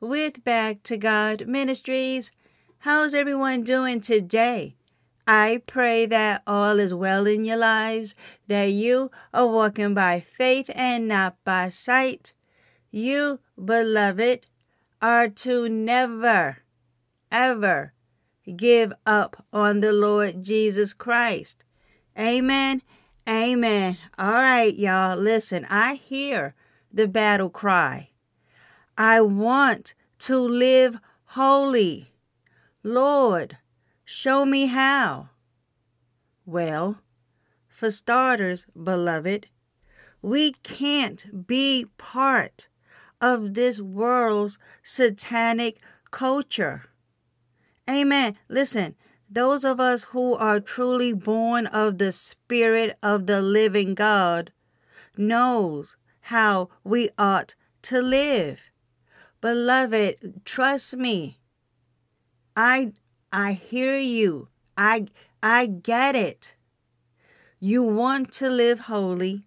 with Back to God Ministries. How's everyone doing today? I pray that all is well in your lives, that you are walking by faith and not by sight. You, beloved, are to never ever give up on the Lord Jesus Christ. Amen. Amen. All right, y'all. Listen, I hear the battle cry. I want to live holy. Lord, show me how. Well, for starters, beloved, we can't be part of this world's satanic culture. Amen. Listen, those of us who are truly born of the Spirit of the living God knows how we ought to live. Beloved, trust me. I I hear you. I I get it. You want to live holy,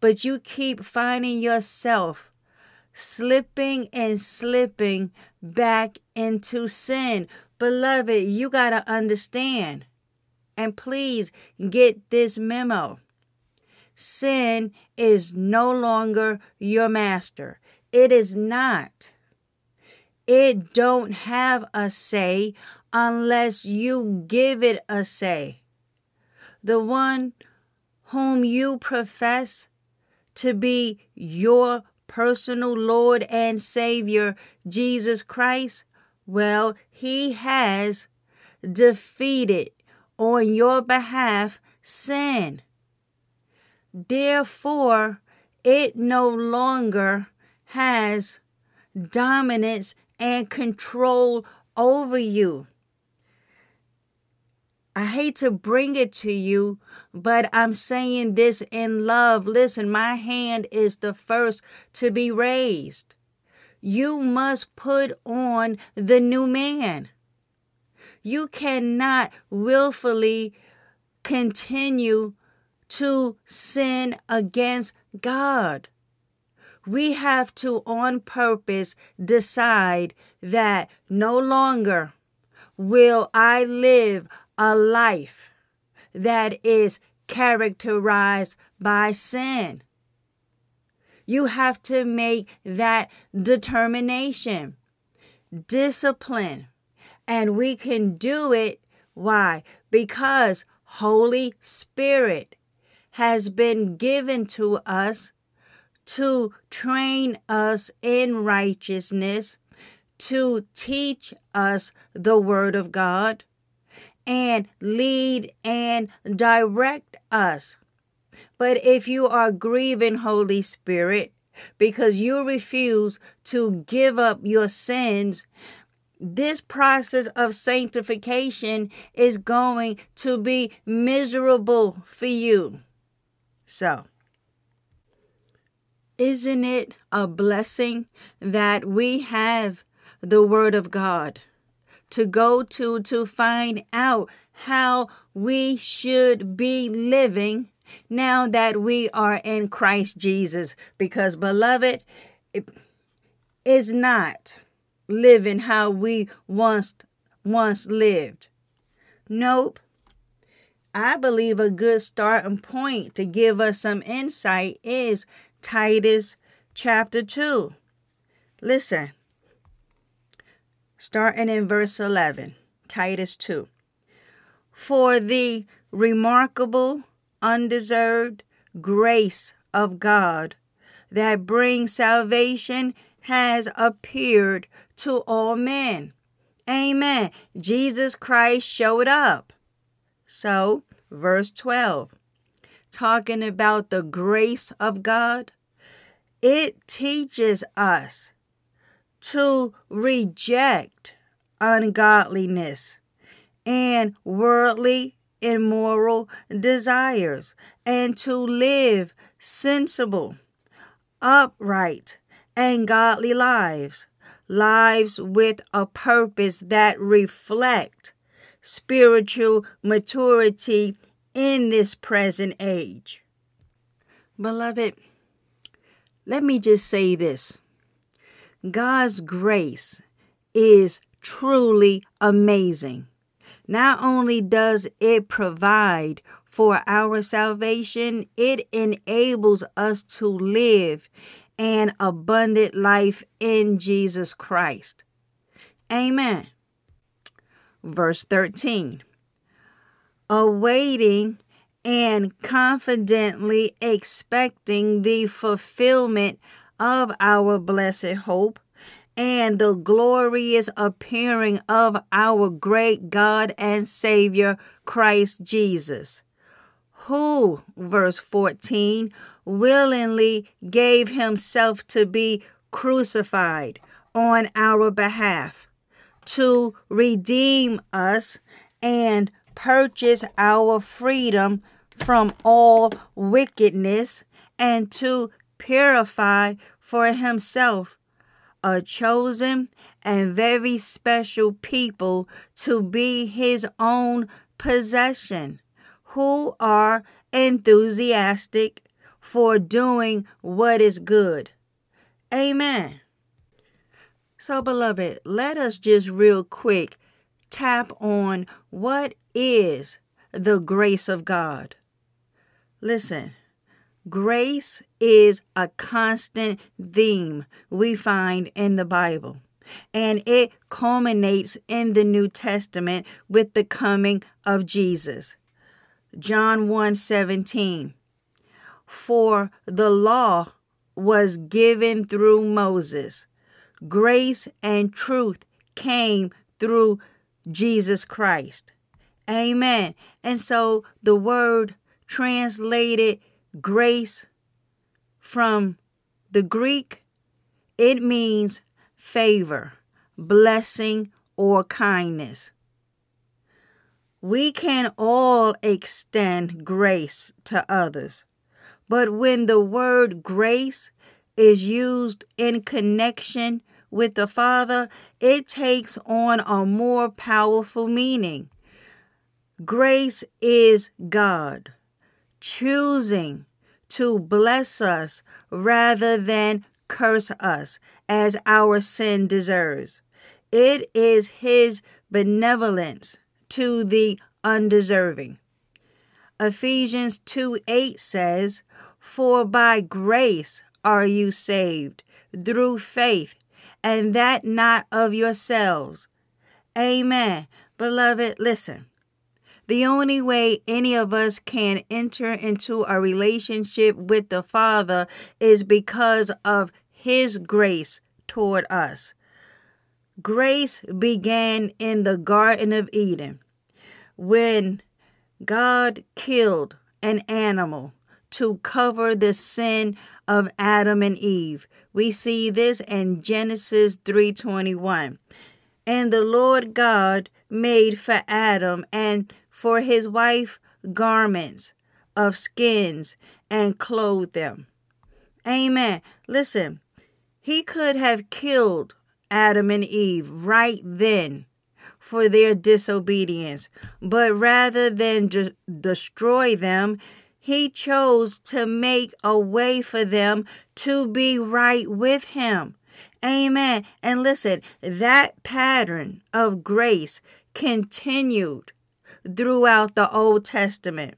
but you keep finding yourself slipping and slipping back into sin. Beloved, you got to understand. And please get this memo. Sin is no longer your master. It is not. It don't have a say unless you give it a say. The one whom you profess to be your personal Lord and Savior, Jesus Christ, well, he has defeated on your behalf sin. Therefore, it no longer has dominance and control over you. I hate to bring it to you, but I'm saying this in love. Listen, my hand is the first to be raised you must put on the new man. You cannot willfully continue to sin against God. We have to, on purpose, decide that no longer will I live a life that is characterized by sin. You have to make that determination, discipline. And we can do it. Why? Because Holy Spirit has been given to us to train us in righteousness, to teach us the Word of God, and lead and direct us. But if you are grieving Holy Spirit because you refuse to give up your sins, this process of sanctification is going to be miserable for you. So, isn't it a blessing that we have the Word of God to go to to find out how we should be living now that we are in Christ Jesus. Because, beloved, it is not living how we once once lived. Nope. I believe a good starting point to give us some insight is Titus chapter 2. Listen, starting in verse 11, Titus 2. For the remarkable, undeserved grace of God that brings salvation has appeared to all men. Amen. Jesus Christ showed up. So, verse 12, talking about the grace of God, it teaches us to reject ungodliness and worldly immoral desires and to live sensible, upright, and godly lives, lives with a purpose that reflect spiritual maturity in this present age. Beloved, let me just say this God's grace is truly amazing. Not only does it provide for our salvation, it enables us to live an abundant life in Jesus Christ. Amen. Verse 13 Awaiting and confidently expecting the fulfillment of our blessed hope and the glorious appearing of our great God and Savior, Christ Jesus, who, verse 14, willingly gave himself to be crucified on our behalf to redeem us and purchase our freedom from all wickedness and to purify for himself a chosen and very special people to be his own possession, who are enthusiastic for doing what is good. Amen. So, beloved, let us just real quick tap on what is the grace of God. Listen, Grace is a constant theme we find in the Bible, and it culminates in the New Testament with the coming of Jesus. John 1 17. For the law was given through Moses, grace and truth came through Jesus Christ. Amen. And so the word translated grace from the Greek, it means favor, blessing, or kindness. We can all extend grace to others, but when the word grace is used in connection with the Father, it takes on a more powerful meaning. Grace is God choosing to bless us rather than curse us as our sin deserves. It is His benevolence to the undeserving. Ephesians 2 8 says, For by grace are you saved through faith, and that not of yourselves. Amen. Beloved, listen. The only way any of us can enter into a relationship with the Father is because of His grace toward us. Grace began in the Garden of Eden when God killed an animal to cover the sin of Adam and Eve. We see this in Genesis 3:21. And the Lord God made for Adam and for his wife garments of skins and clothed them. Amen. Listen, he could have killed Adam and Eve right then for their disobedience, but rather than de- destroy them, he chose to make a way for them to be right with him. Amen. And listen, that pattern of grace continued throughout the Old Testament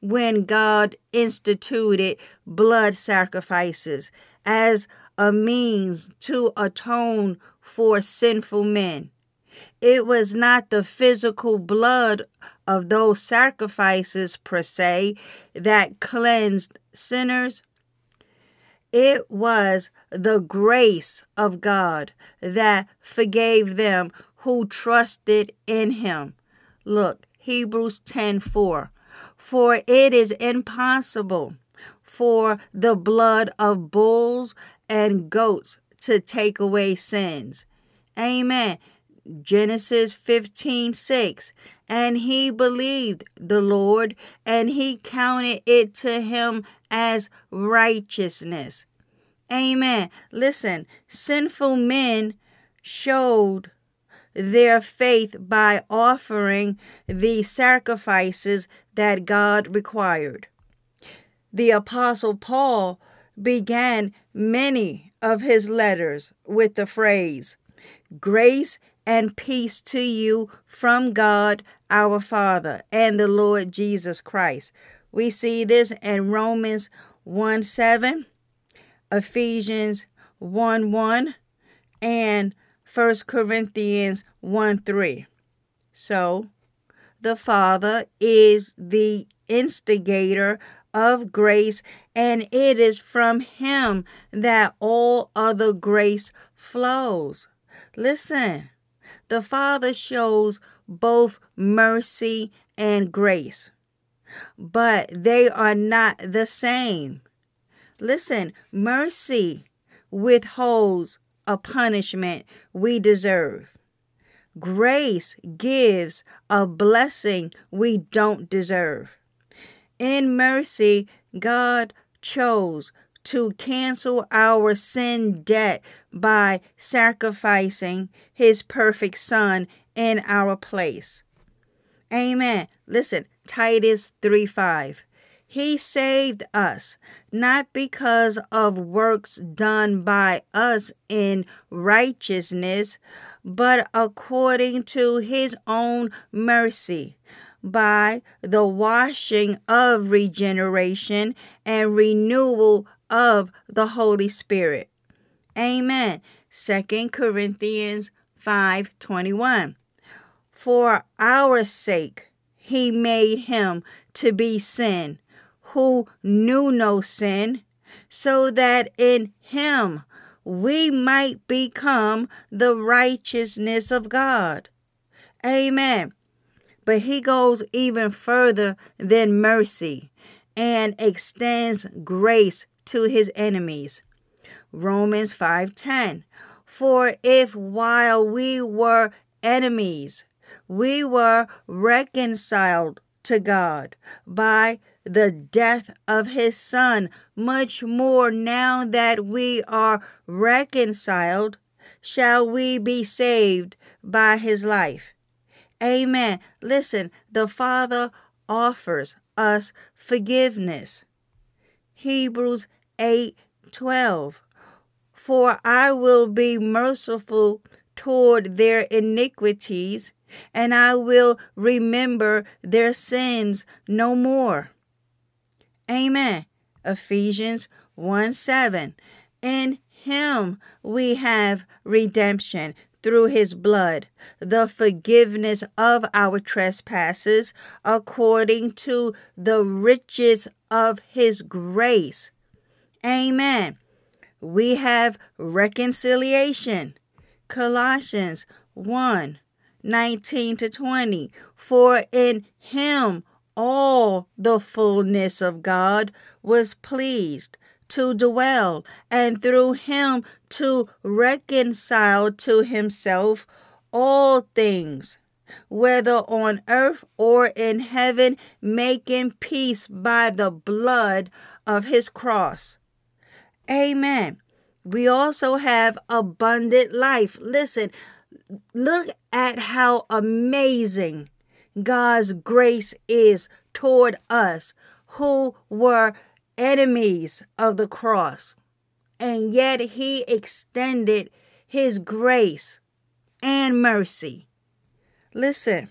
when God instituted blood sacrifices as a means to atone for sinful men. It was not the physical blood of those sacrifices per se that cleansed sinners. It was the grace of God that forgave them who trusted in him. Look, Hebrews 10:4. For it is impossible for the blood of bulls and goats to take away sins. Amen. Genesis 15 6. And he believed the Lord, and he counted it to him as righteousness. Amen. Listen, sinful men showed their faith by offering the sacrifices that God required. The Apostle Paul began many of his letters with the phrase, Grace and peace to you from God our Father and the Lord Jesus Christ. We see this in Romans 1 7, Ephesians 1 1, and 1 Corinthians 1 3. So, the Father is the instigator of grace, and it is from Him that all other grace flows. Listen, the Father shows both mercy and grace, but they are not the same. Listen, mercy withholds a punishment we deserve. Grace gives a blessing we don't deserve. In mercy, God chose to cancel our sin debt by sacrificing his perfect son in our place. Amen. Listen, Titus 3 5. He saved us not because of works done by us in righteousness, but according to his own mercy by the washing of regeneration and renewal of the Holy Spirit. Amen. 2 Corinthians 5:21. For our sake he made him to be sin who knew no sin, so that in him we might become the righteousness of God. Amen. But he goes even further than mercy and extends grace to his enemies. Romans 5:10 For if while we were enemies we were reconciled to God by the death of his son, much more now that we are reconciled, shall we be saved by his life. Amen. Listen, the Father offers us forgiveness. Hebrews 8 12. For I will be merciful toward their iniquities, and I will remember their sins no more. Amen. Ephesians 1 7. In him we have redemption through his blood, the forgiveness of our trespasses, according to the riches of his grace. Amen. We have reconciliation. Colossians 1 19 to 20. For in him all the fullness of God was pleased to dwell, and through him to reconcile to himself all things, whether on earth or in heaven, making peace by the blood of his cross. Amen. We also have abundant life. Listen, look at how amazing God's grace is toward us who were enemies of the cross. And yet he extended his grace and mercy. Listen,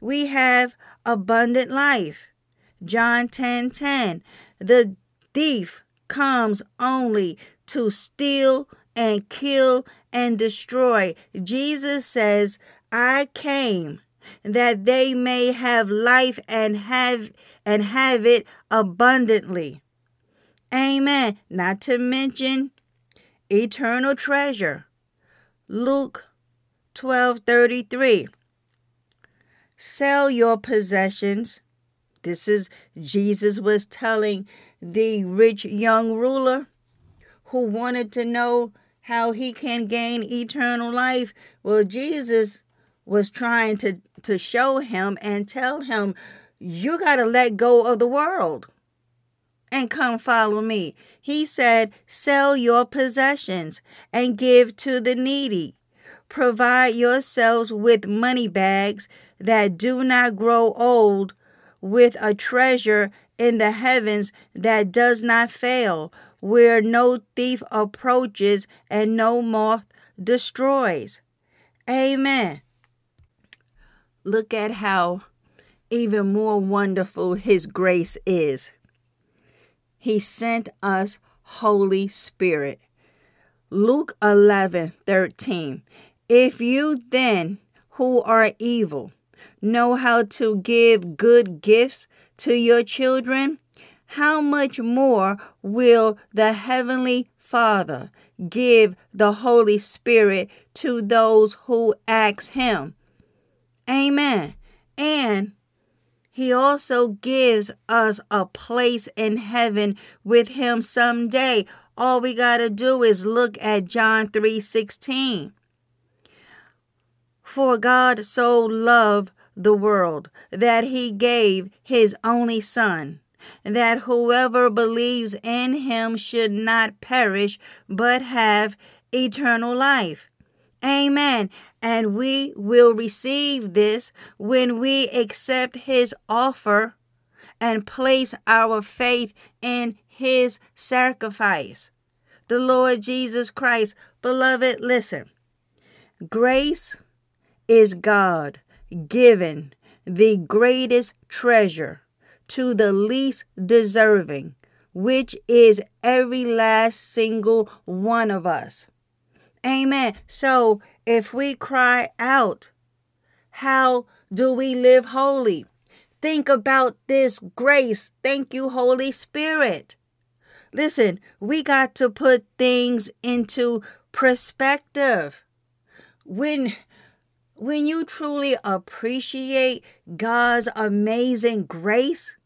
we have abundant life. John 10 10. The thief comes only to steal and kill and destroy. Jesus says, I came that they may have life and have and have it abundantly. Amen. Not to mention eternal treasure. Luke 12:33 Sell your possessions. This is Jesus was telling the rich young ruler who wanted to know how he can gain eternal life. Well, Jesus was trying to, to show him and tell him, you got to let go of the world and come follow me. He said, sell your possessions and give to the needy. Provide yourselves with money bags that do not grow old, with a treasure in the heavens that does not fail, where no thief approaches and no moth destroys. Amen. Look at how even more wonderful His grace is. He sent us Holy Spirit. Luke 11 13. If you then, who are evil, know how to give good gifts to your children, how much more will the Heavenly Father give the Holy Spirit to those who ask Him? Amen. And He also gives us a place in heaven with Him someday. All we got to do is look at John 3 16. For God so loved the world that he gave his only Son, that whoever believes in him should not perish, but have eternal life. Amen. And we will receive this when we accept his offer and place our faith in his sacrifice. The Lord Jesus Christ. Beloved, listen. Grace is God given the greatest treasure to the least deserving, which is every last single one of us. Amen. So if we cry out, how do we live holy? Think about this grace. Thank you, Holy Spirit. Listen, we got to put things into perspective. When when you truly appreciate God's amazing grace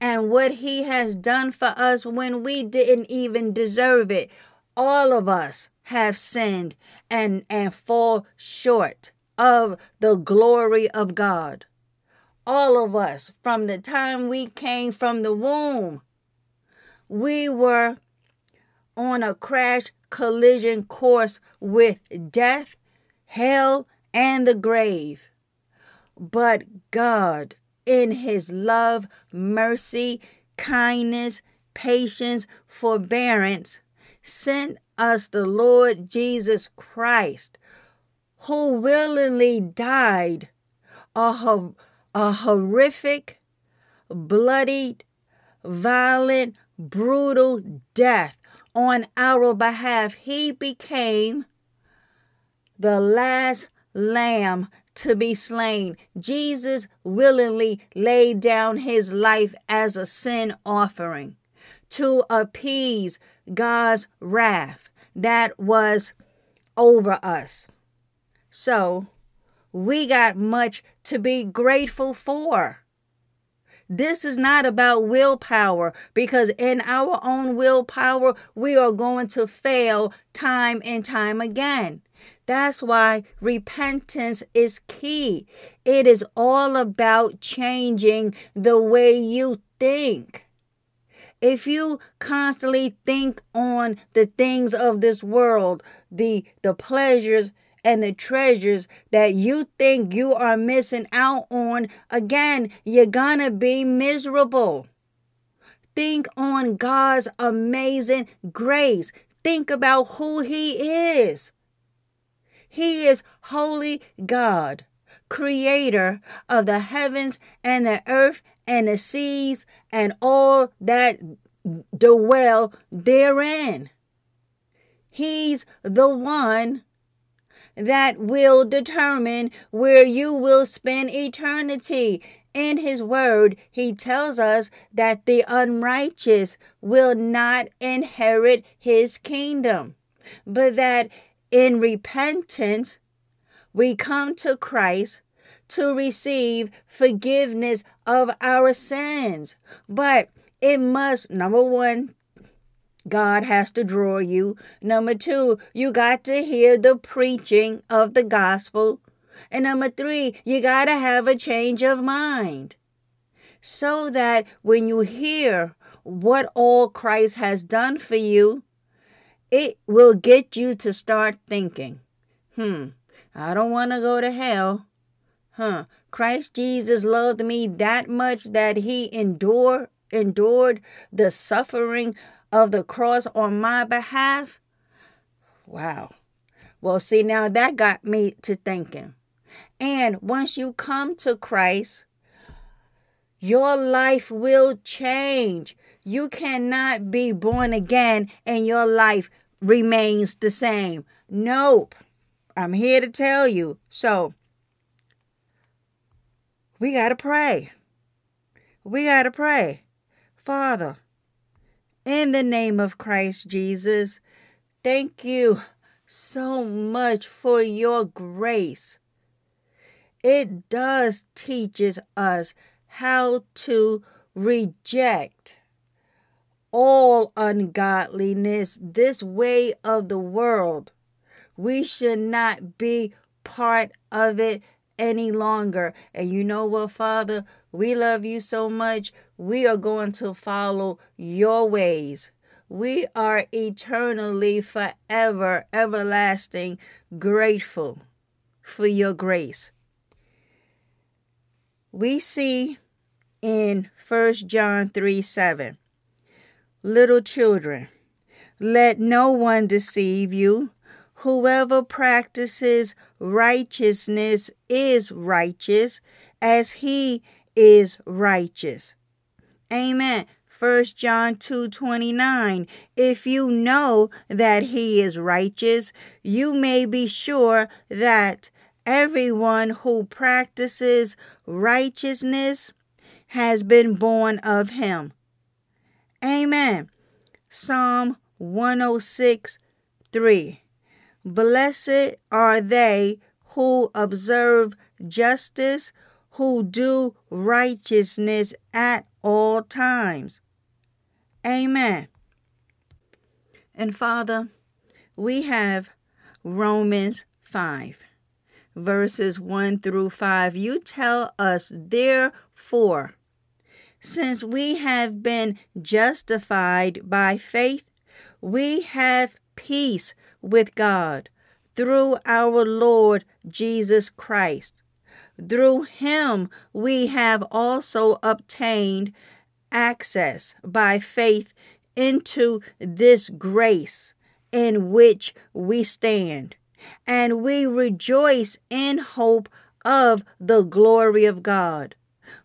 and what He has done for us when we didn't even deserve it, all of us have sinned and, and fall short of the glory of God. All of us, from the time we came from the womb, we were on a crash collision course with death, hell, and the grave. But God, in His love, mercy, kindness, patience, forbearance, sent us the Lord Jesus Christ, who willingly died a, a horrific, bloodied, violent, brutal death on our behalf. He became the last lamb to be slain. Jesus willingly laid down his life as a sin offering to appease God's wrath that was over us. So, we got much to be grateful for. This is not about willpower because in our own willpower, we are going to fail time and time again. That's why repentance is key. It is all about changing the way you think. If you constantly think on the things of this world, the the pleasures and the treasures that you think you are missing out on, again, you're gonna be miserable. Think on God's amazing grace. Think about who He is. He is holy God, creator of the heavens and the earth and the seas and all that dwell therein. He's the one that will determine where you will spend eternity. In his word, he tells us that the unrighteous will not inherit his kingdom, but that in repentance, we come to Christ to receive forgiveness of our sins. But it must, number one, God has to draw you. Number two, you got to hear the preaching of the gospel. And number three, you got to have a change of mind. So that when you hear what all Christ has done for you, it will get you to start thinking, hmm, I don't want to go to hell. Huh. Christ Jesus loved me that much that he endured endured the suffering of the cross on my behalf. Wow. Well, see, now that got me to thinking. And once you come to Christ, your life will change. You cannot be born again and your life remains the same. Nope. I'm here to tell you. So, we got to pray. We got to pray. Father, in the name of Christ Jesus, thank you so much for your grace. It does teaches us how to reject all ungodliness, this way of the world. We should not be part of it any longer. And you know what, Father? We love you so much. We are going to follow your ways. We are eternally, forever, everlasting grateful for your grace. We see in 1 John 3 7, little children, let no one deceive you. Whoever practices righteousness is righteous as he is righteous. Amen. 1 John 2:29 If you know that he is righteous, you may be sure that everyone who practices righteousness has been born of him. Amen. Psalm 106 3 Blessed are they who observe justice, who do righteousness at all times. Amen. And Father, we have Romans 5, verses 1 through 5. You tell us, therefore, since we have been justified by faith, we have peace with God through our Lord Jesus Christ. Through him we have also obtained access by faith into this grace in which we stand, and we rejoice in hope of the glory of God.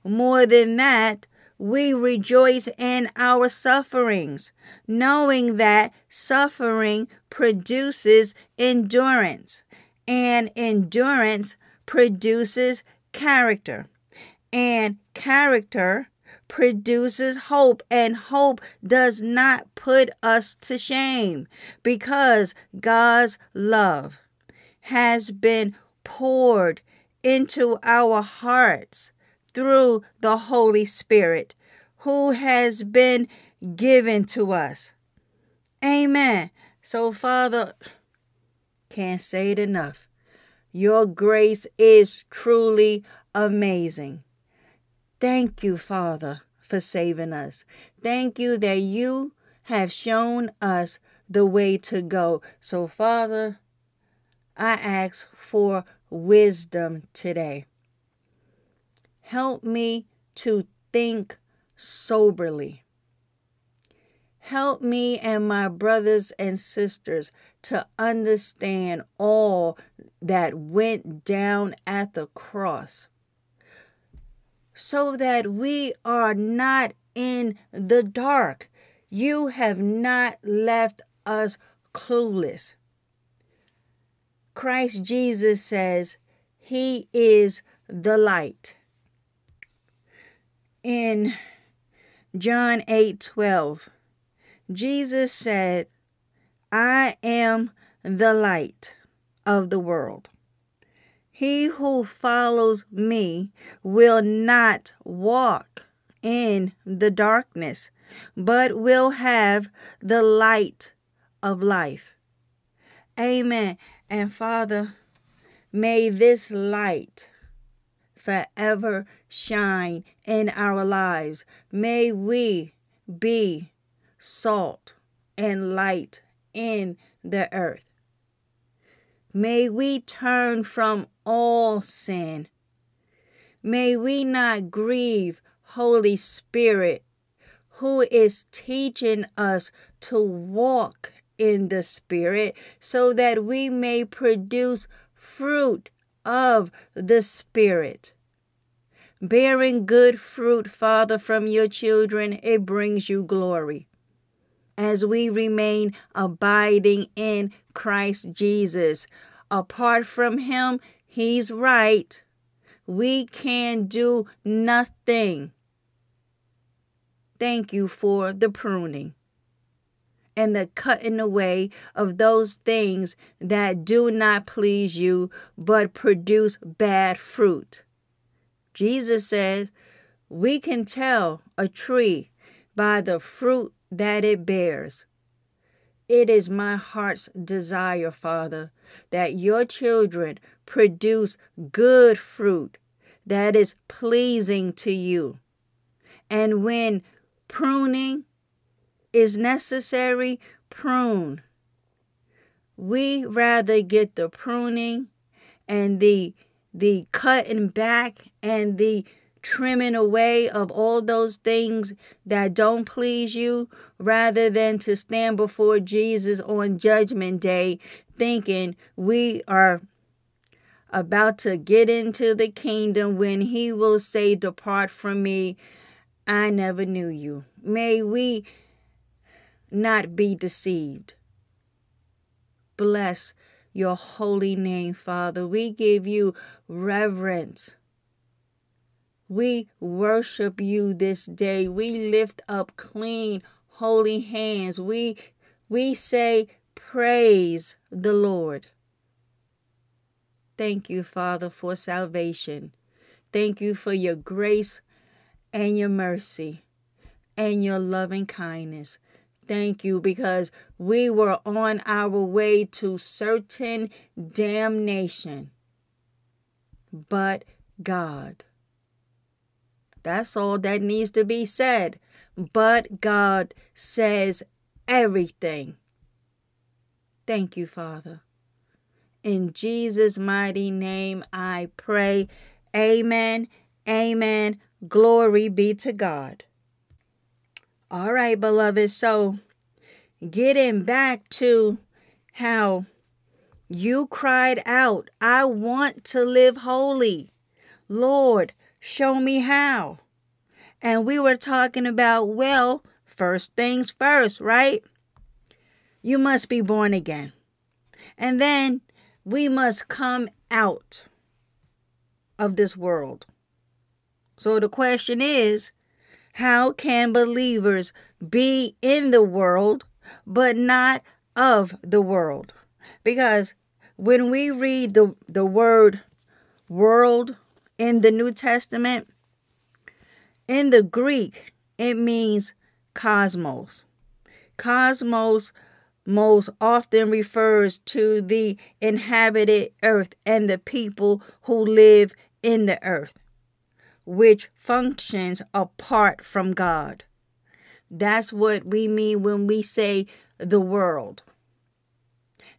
More than that, we rejoice in our sufferings, knowing that suffering produces endurance, and endurance produces character, and character produces hope, and hope does not put us to shame because God's love has been poured into our hearts through the Holy Spirit who has been given to us. Amen. So, Father, can't say it enough. Your grace is truly amazing. Thank you, Father, for saving us. Thank you that you have shown us the way to go. So, Father, I ask for wisdom today. Help me to think soberly. Help me and my brothers and sisters to understand all that went down at the cross so that we are not in the dark. You have not left us clueless. Christ Jesus says he is the light. In John 8 12, Jesus said, I am the light of the world. He who follows me will not walk in the darkness, but will have the light of life. Amen. And Father, may this light forever shine in our lives. May we be salt and light in the earth. May we turn from all sin. May we not grieve Holy Spirit, who is teaching us to walk in the Spirit so that we may produce fruit of the Spirit. Bearing good fruit, Father, from your children, it brings you glory. As we remain abiding in Christ Jesus, apart from Him, He's right. We can do nothing. Thank you for the pruning and the cutting away of those things that do not please you but produce bad fruit. Jesus said, We can tell a tree by the fruit that it bears. It is my heart's desire, Father, that your children produce good fruit that is pleasing to you. And when pruning is necessary, prune. We rather get the pruning and the the cutting back and the trimming away of all those things that don't please you rather than to stand before Jesus on judgment day thinking we are about to get into the kingdom when he will say depart from me I never knew you may we not be deceived. Bless your holy name, Father. We give you reverence. We worship you this day. We lift up clean, holy hands. We we say praise the Lord. Thank you, Father, for salvation. Thank you for your grace and your mercy and your loving kindness thank you because we were on our way to certain damnation. But God. That's all that needs to be said. But God says everything. Thank you, Father. In Jesus' mighty name I pray. Amen. Amen. Glory be to God. All right, beloved. So, getting back to how you cried out, I want to live holy. Lord, show me how. And we were talking about, well, first things first, right? You must be born again. And then we must come out of this world. So the question is how can believers be in the world but not of the world? Because when we read the, the word world in the New Testament, in the Greek, it means cosmos. Cosmos most often refers to the inhabited earth and the people who live in the earth which functions apart from God. That's what we mean when we say the world.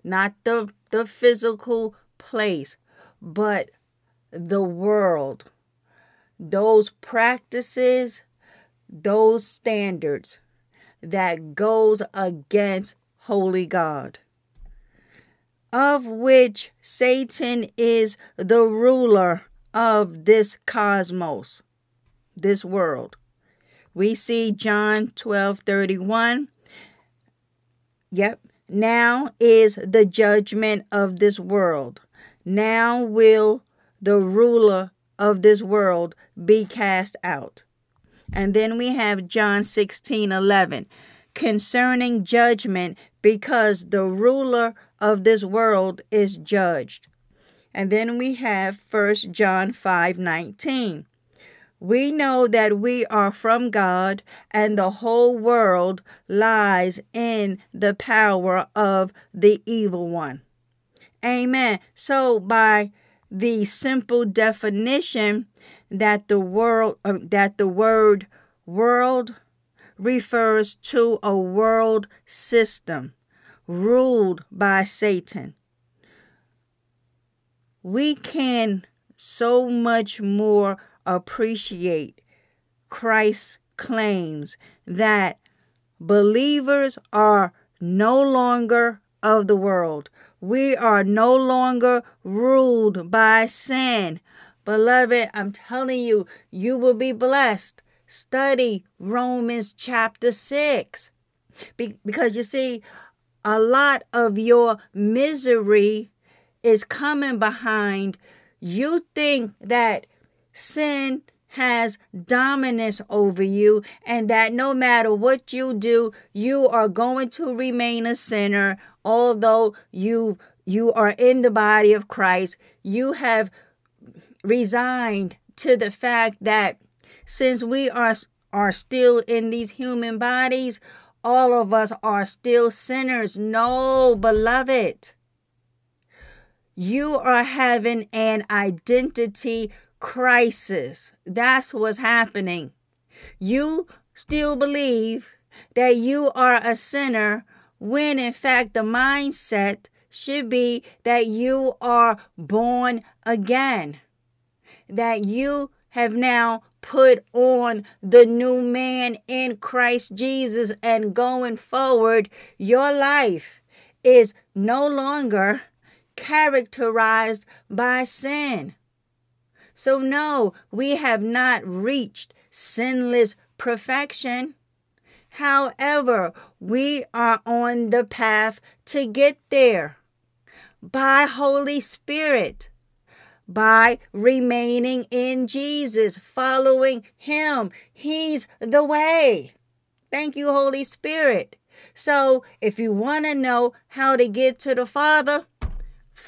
Not the, the physical place, but the world. Those practices, those standards, that goes against holy God, of which Satan is the ruler of this cosmos, this world. We see John 12 31. Yep. Now is the judgment of this world. Now will the ruler of this world be cast out. And then we have John 16 11 concerning judgment because the ruler of this world is judged. And then we have First John 5 19. We know that we are from God, and the whole world lies in the power of the evil one. Amen. So, by the simple definition that the world uh, that the word world refers to a world system ruled by Satan. We can so much more appreciate Christ's claims that believers are no longer of the world. We are no longer ruled by sin. Beloved, I'm telling you, you will be blessed. Study Romans chapter 6. Be- because you see, a lot of your misery is coming behind you think that sin has dominance over you and that no matter what you do you are going to remain a sinner although you you are in the body of Christ. You have resigned to the fact that since we are are still in these human bodies all of us are still sinners. No beloved you are having an identity crisis. That's what's happening. You still believe that you are a sinner when in fact the mindset should be that you are born again. That you have now put on the new man in Christ Jesus and going forward, your life is no longer characterized by sin. So, no, we have not reached sinless perfection. However, we are on the path to get there by Holy Spirit, by remaining in Jesus, following Him. He's the way. Thank you, Holy Spirit. So, if you want to know how to get to the Father,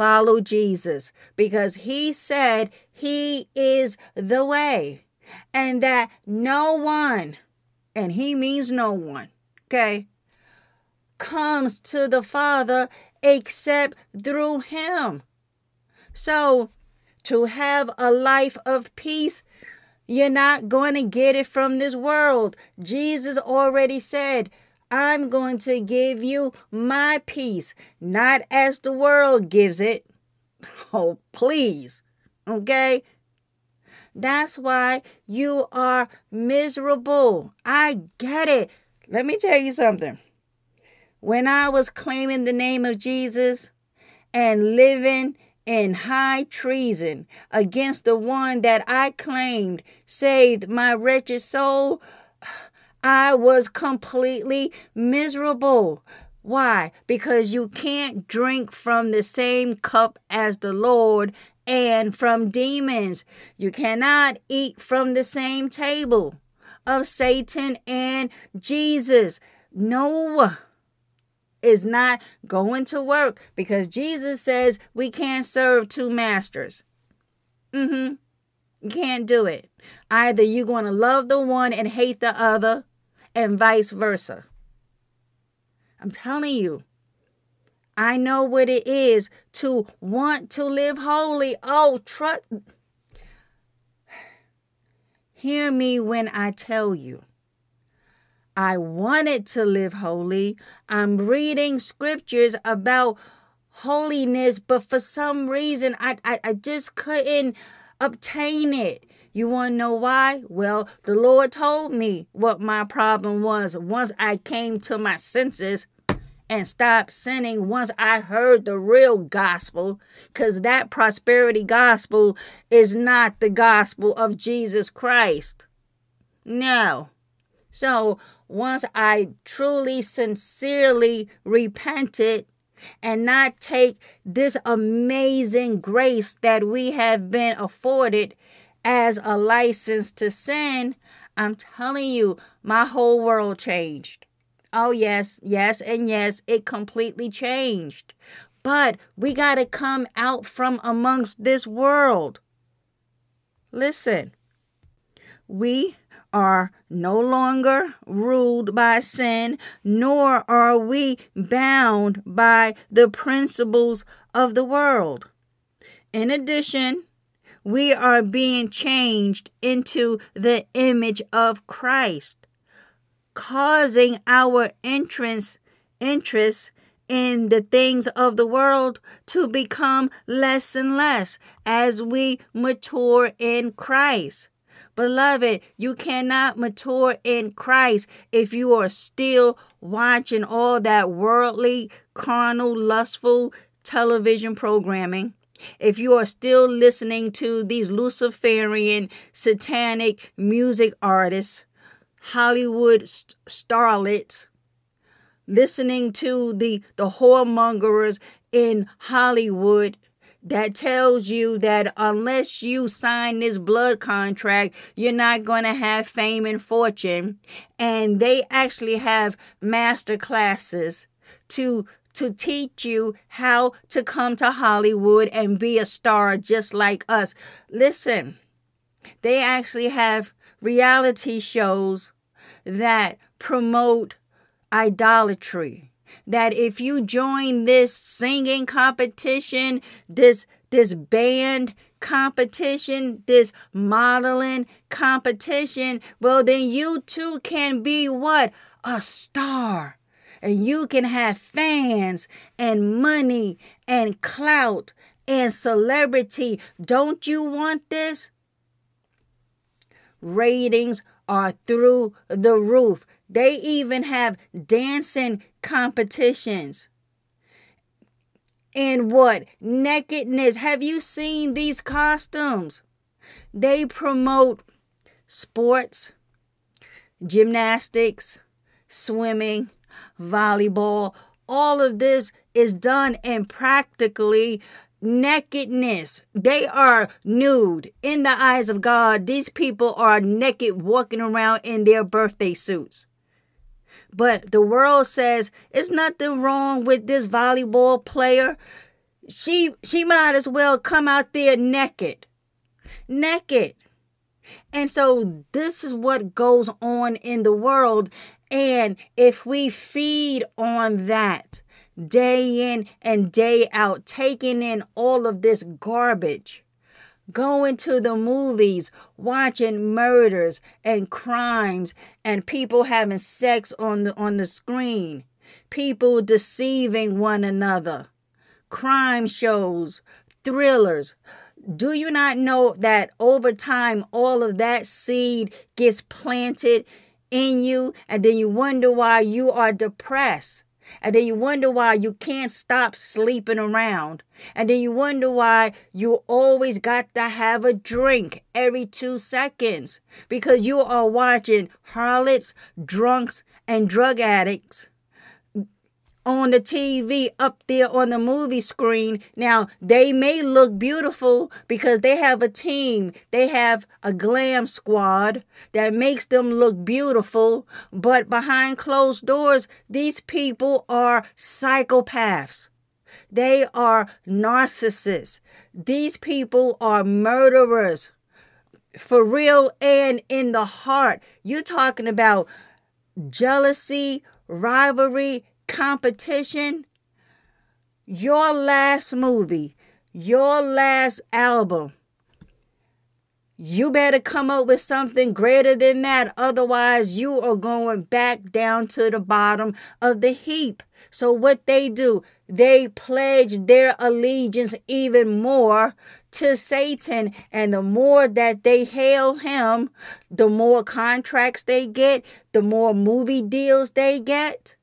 follow Jesus because he said he is the way and that no one, and he means no one, okay, comes to the Father except through him. So, to have a life of peace, you're not going to get it from this world. Jesus already said, I'm going to give you my peace, not as the world gives it. Oh, please. Okay? That's why you are miserable. I get it. Let me tell you something. When I was claiming the name of Jesus and living in high treason against the one that I claimed saved my wretched soul, I was completely miserable. Why? Because you can't drink from the same cup as the Lord and from demons. You cannot eat from the same table of Satan and Jesus. No, is not going to work because Jesus says we can't serve two masters. Mm-hmm. You can't do it. Either you're going to love the one and hate the other, and vice versa. I'm telling you, I know what it is to want to live holy. Oh, trust. Hear me when I tell you. I wanted to live holy. I'm reading scriptures about holiness, but for some reason I, I, I just couldn't obtain it. You want to know why? Well, the Lord told me what my problem was once I came to my senses and stopped sinning once I heard the real gospel, because that prosperity gospel is not the gospel of Jesus Christ. No. So once I truly, sincerely repented and not take this amazing grace that we have been afforded as a license to sin, I'm telling you, my whole world changed. Oh, yes, yes, and yes, it completely changed. But we got to come out from amongst this world. Listen, we are no longer ruled by sin, nor are we bound by the principles of the world. In addition, we are being changed into the image of Christ, causing our entrance interest in the things of the world to become less and less as we mature in Christ. Beloved, you cannot mature in Christ if you are still watching all that worldly, carnal, lustful television programming. If you are still listening to these Luciferian, satanic music artists, Hollywood st- starlets, listening to the, the whoremongers in Hollywood that tells you that unless you sign this blood contract, you're not going to have fame and fortune. And they actually have master classes to to teach you how to come to Hollywood and be a star just like us. Listen, they actually have reality shows that promote idolatry that if you join this singing competition, this this band competition, this modeling competition, well then you too can be what? A star. And you can have fans and money and clout and celebrity. Don't you want this? Ratings are through the roof. They even have dancing competitions. And what? Nakedness. Have you seen these costumes? They promote sports, gymnastics, swimming, volleyball. All of this is done in practically nakedness. They are nude in the eyes of God. These people are naked walking around in their birthday suits. But the world says it's nothing wrong with this volleyball player. She she might as well come out there naked. Naked. And so this is what goes on in the world and if we feed on that day in and day out, taking in all of this garbage, going to the movies, watching murders and crimes and people having sex on the on the screen, people deceiving one another, crime shows, thrillers. Do you not know that over time all of that seed gets planted in you and then you wonder why you are depressed? And then you wonder why you can't stop sleeping around. And then you wonder why you always got to have a drink every two seconds because you are watching harlots, drunks, and drug addicts on the TV up there on the movie screen. Now, they may look beautiful because they have a team, they have a glam squad that makes them look beautiful, but behind closed doors, these people are psychopaths. They are narcissists. These people are murderers. For real and in the heart. You're talking about jealousy, rivalry, competition, your last movie, your last album, you better come up with something greater than that. Otherwise, you are going back down to the bottom of the heap. So, what they do, they pledge their allegiance even more to Satan. And the more that they hail him, the more contracts they get, the more movie deals they get.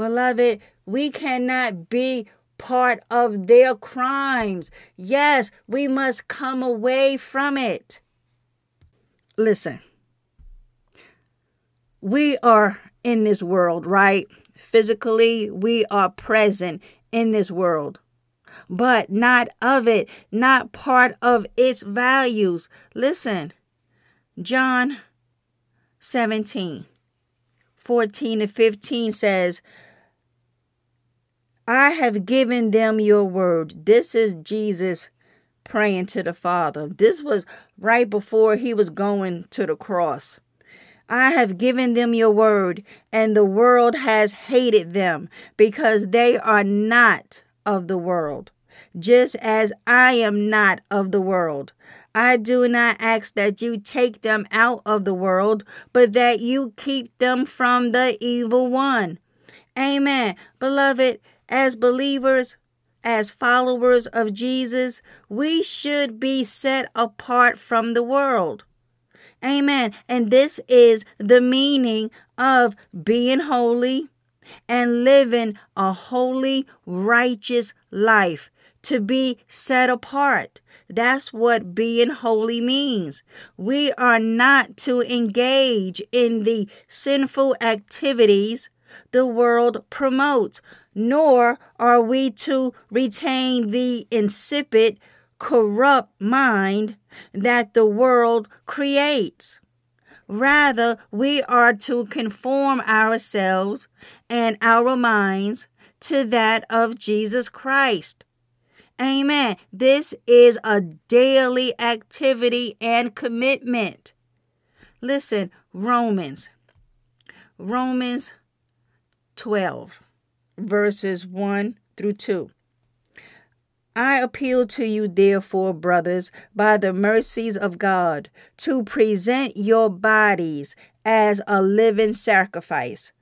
Beloved, we cannot be part of their crimes. Yes, we must come away from it. Listen, we are in this world, right? Physically, we are present in this world, but not of it, not part of its values. Listen, John 17, 14 to 15 says, I have given them your word. This is Jesus praying to the Father. This was right before he was going to the cross. I have given them your word, and the world has hated them because they are not of the world, just as I am not of the world. I do not ask that you take them out of the world, but that you keep them from the evil one. Amen. Beloved, as believers, as followers of Jesus, we should be set apart from the world. Amen. And this is the meaning of being holy and living a holy, righteous life. To be set apart. That's what being holy means. We are not to engage in the sinful activities the world promotes, nor are we to retain the insipid, corrupt mind that the world creates. Rather, we are to conform ourselves and our minds to that of Jesus Christ. Amen. This is a daily activity and commitment. Listen, Romans. Romans 12 verses 1 through 2. I appeal to you, therefore, brothers, by the mercies of God, to present your bodies as a living sacrifice,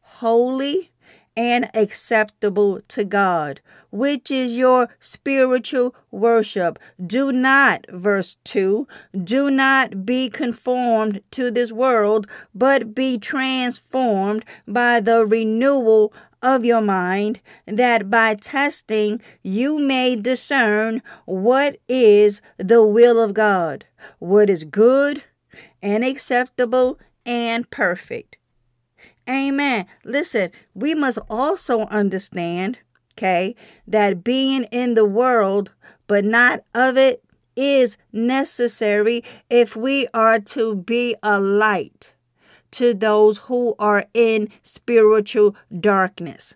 holy and acceptable to God, which is your spiritual worship. Do not, verse 2, do not be conformed to this world, but be transformed by the renewal of your mind, that by testing you may discern what is the will of God, what is good and acceptable and perfect. Amen. Listen, we must also understand, okay, that being in the world but not of it is necessary if we are to be a light to those who are in spiritual darkness.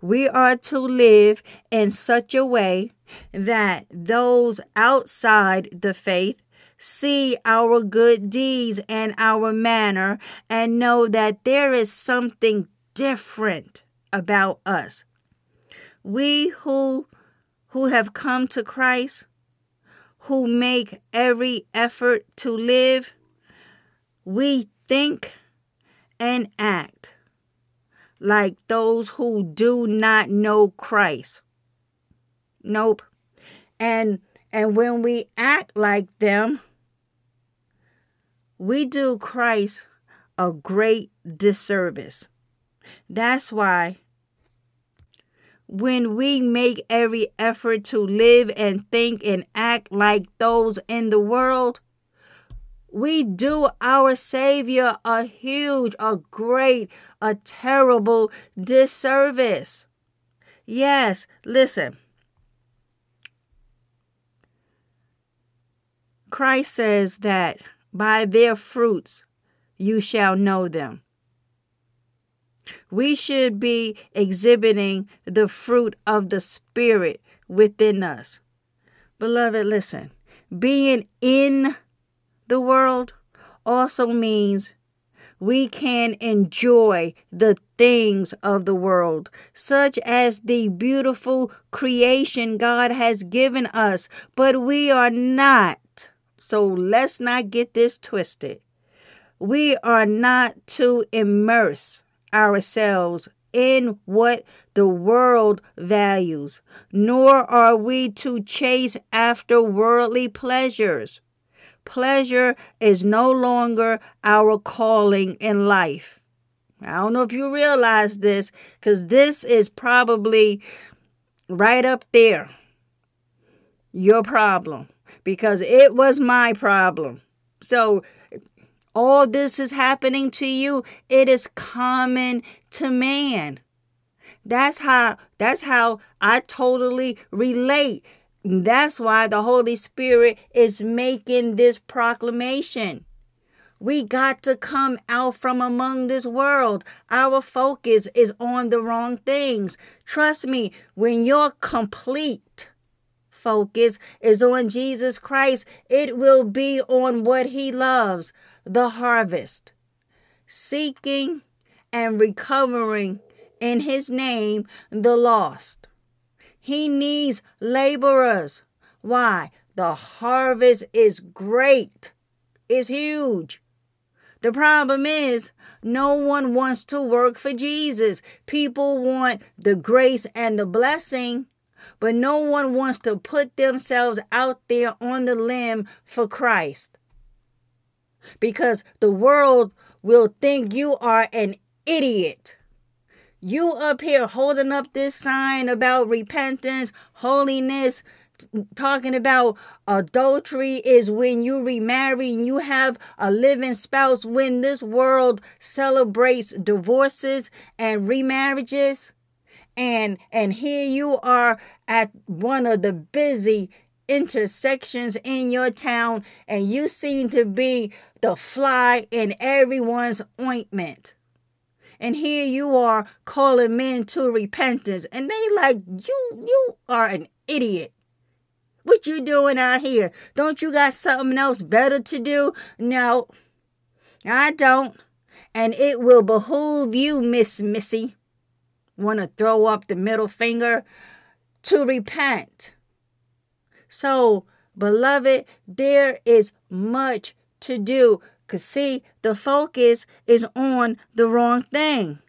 We are to live in such a way that those outside the faith see our good deeds and our manner and know that there is something different about us. We who who have come to Christ, who make every effort to live, we think and act like those who do not know Christ. Nope. And and when we act like them, we do Christ a great disservice. That's why when we make every effort to live and think and act like those in the world, we do our Savior a huge, a great, a terrible disservice. Yes, listen. Christ says that by their fruits you shall know them. We should be exhibiting the fruit of the Spirit within us. Beloved, listen, being in the world also means we can enjoy the things of the world, such as the beautiful creation God has given us, but we are not So let's not get this twisted. We are not to immerse ourselves in what the world values, nor are we to chase after worldly pleasures. Pleasure is no longer our calling in life. I don't know if you realize this, because this is probably right up there. Your problem, because it was my problem. So, all this is happening to you, it is common to man. That's how that's how I totally relate. That's why the Holy Spirit is making this proclamation. We got to come out from among this world. Our focus is on the wrong things. Trust me, when your complete focus is on Jesus Christ, it will be on what He loves the harvest, seeking and recovering in His name the lost. He needs laborers. Why? The harvest is great, it's huge. The problem is, no one wants to work for Jesus. People want the grace and the blessing, but no one wants to put themselves out there on the limb for Christ. Because the world will think you are an idiot. You up here holding up this sign about repentance, holiness, talking about adultery is when you remarry and you have a living spouse when this world celebrates divorces and remarriages. And and here you are at one of the busy intersections in your town and you seem to be the fly in everyone's ointment and here you are calling men to repentance and they like you you are an idiot what you doing out here? Don't you got something else better to do? No, I don't. And it will behoove you, Miss Missy. Want to throw up the middle finger? To repent. So, beloved, there is much to do. Because, see, the focus is on the wrong thing.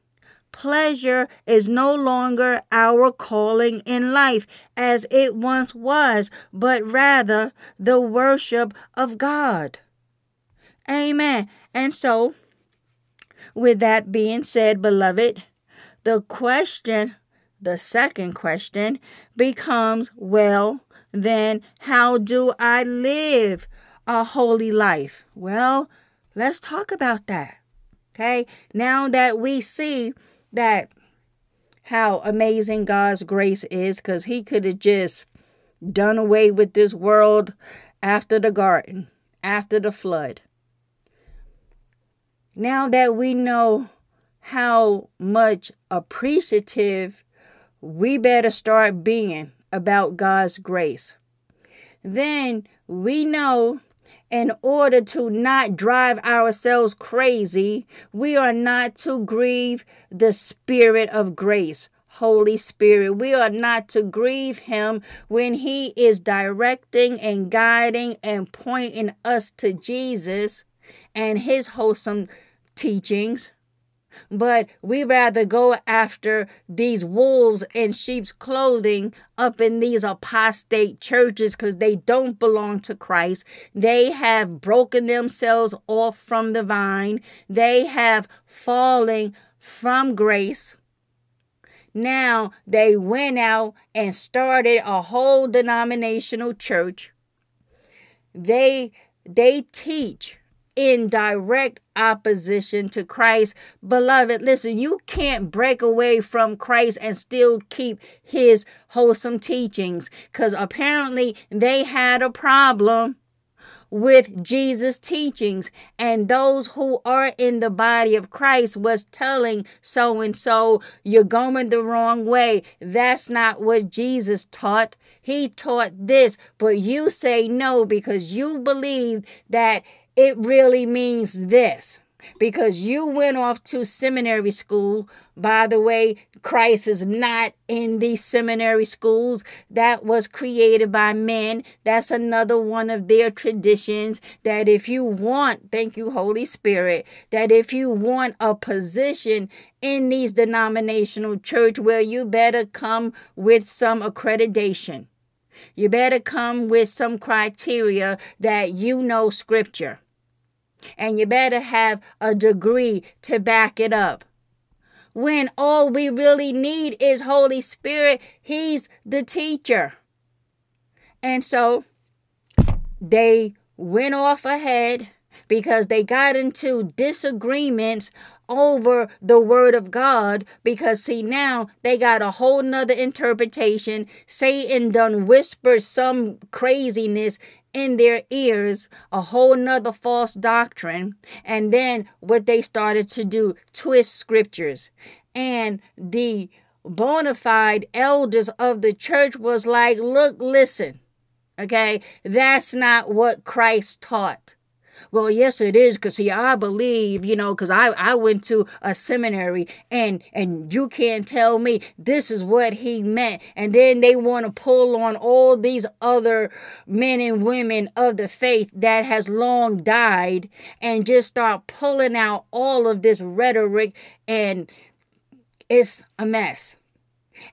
Pleasure is no longer our calling in life as it once was, but rather the worship of God. Amen. And so, with that being said, beloved, the question, the second question, becomes well, then how do I live a holy life? Well, let's talk about that. Okay. Now that we see that how amazing God's grace is because He could have just done away with this world after the garden, after the flood. Now that we know how much appreciative we better start being about God's grace, then we know in order to not drive ourselves crazy, we are not to grieve the Spirit of grace. Holy Spirit. We are not to grieve Him when He is directing and guiding and pointing us to Jesus and His wholesome teachings but we rather go after these wolves in sheep's clothing up in these apostate churches because they don't belong to Christ. They have broken themselves off from the vine, they have fallen from grace. Now they went out and started a whole denominational church. They they teach in direct opposition to Christ. Beloved, listen, you can't break away from Christ and still keep his wholesome teachings because apparently they had a problem with Jesus' teachings, and those who are in the body of Christ was telling so and so, You're going the wrong way. That's not what Jesus taught. He taught this, but you say no because you believe that it really means this. because you went off to seminary school. By the way, Christ is not in these seminary schools that was created by men. That's another one of their traditions that if you want, thank you, Holy Spirit, that if you want a position in these denominational church where you better come with some accreditation. You better come with some criteria that you know scripture and you better have a degree to back it up. When all we really need is Holy Spirit, He's the teacher. And so they went off ahead because they got into disagreements over the word of God because see now they got a whole nother interpretation. Satan done whispered some craziness in their ears a whole nother false doctrine. And then what they started to do, twist scriptures. And the bona fide elders of the church was like, look, listen, okay, that's not what Christ taught. Well, yes, it is. Cause see, I believe, you know, cause I, I went to a seminary and, and you can't tell me this is what he meant. And then they want to pull on all these other men and women of the faith that has long died and just start pulling out all of this rhetoric and it's a mess.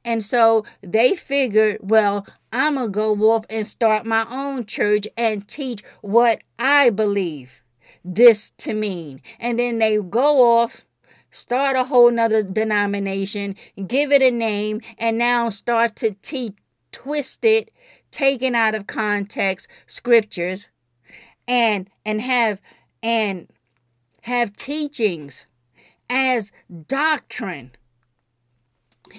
And so they figured, well, I'm going to go off and start my own church and teach what I believe this to mean. And then they go off, start a whole nother denomination, give it a name, and now start to teach, twist it, taken out of context scriptures, and and have and have teachings as doctrine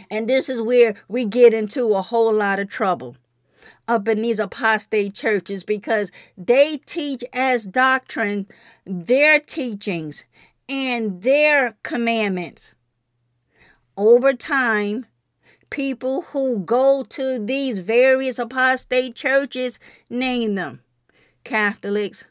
and this is where we get into a whole lot of trouble up in these apostate churches because they teach as doctrine their teachings and their commandments. Over time, people who go to these various apostate churches name them Catholics,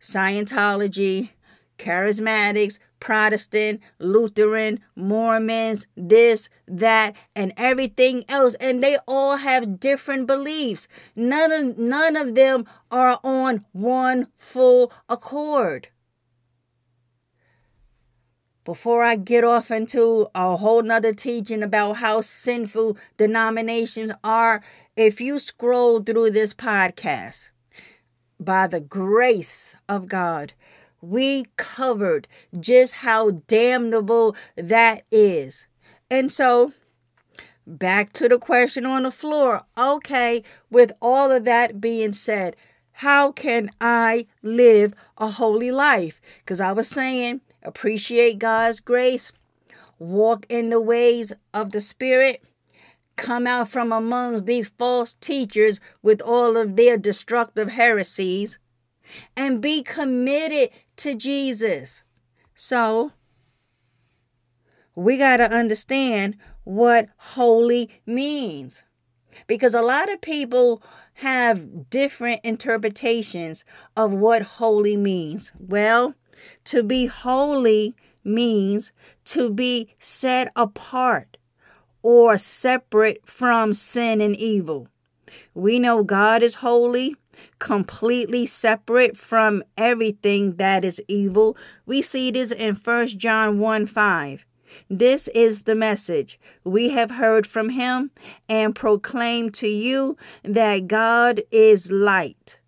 Scientology, Charismatics, Protestant, Lutheran, Mormons, this, that, and everything else. And they all have different beliefs. None of, none of them are on one full accord. Before I get off into a whole nother teaching about how sinful denominations are, if you scroll through this podcast, by the grace of God, we covered just how damnable that is. And so, back to the question on the floor. Okay, with all of that being said, how can I live a holy life? Because I was saying, appreciate God's grace, walk in the ways of the Spirit, come out from amongst these false teachers with all of their destructive heresies, and be committed to Jesus. So, we got to understand what holy means. Because a lot of people have different interpretations of what holy means. Well, to be holy means to be set apart or separate from sin and evil. We know God is holy completely separate from everything that is evil. We see this in 1 John 1 5. This is the message we have heard from him and proclaim to you that God is light,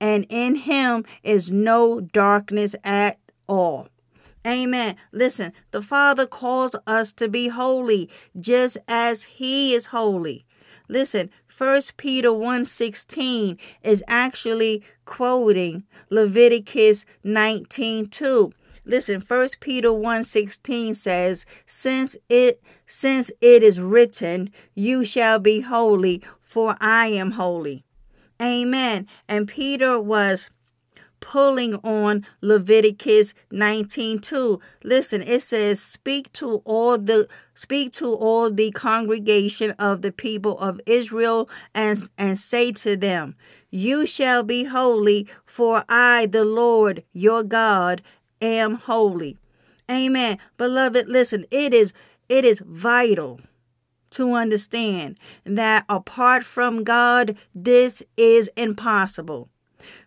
and in him is no darkness at all. Amen. Listen, the Father calls us to be holy just as he is holy. Listen, First Peter 1:16 is actually quoting Leviticus 19:2. Listen, First Peter 1:16 says, "Since it since it is written, you shall be holy, for I am holy." Amen. And Peter was pulling on Leviticus 19:2. Listen, it says, "Speak to all the speak to all the congregation of the people of Israel and and say to them, you shall be holy, for I, the Lord your God, am holy. Amen. Beloved, listen, it is it is vital to understand that apart from God, this is impossible.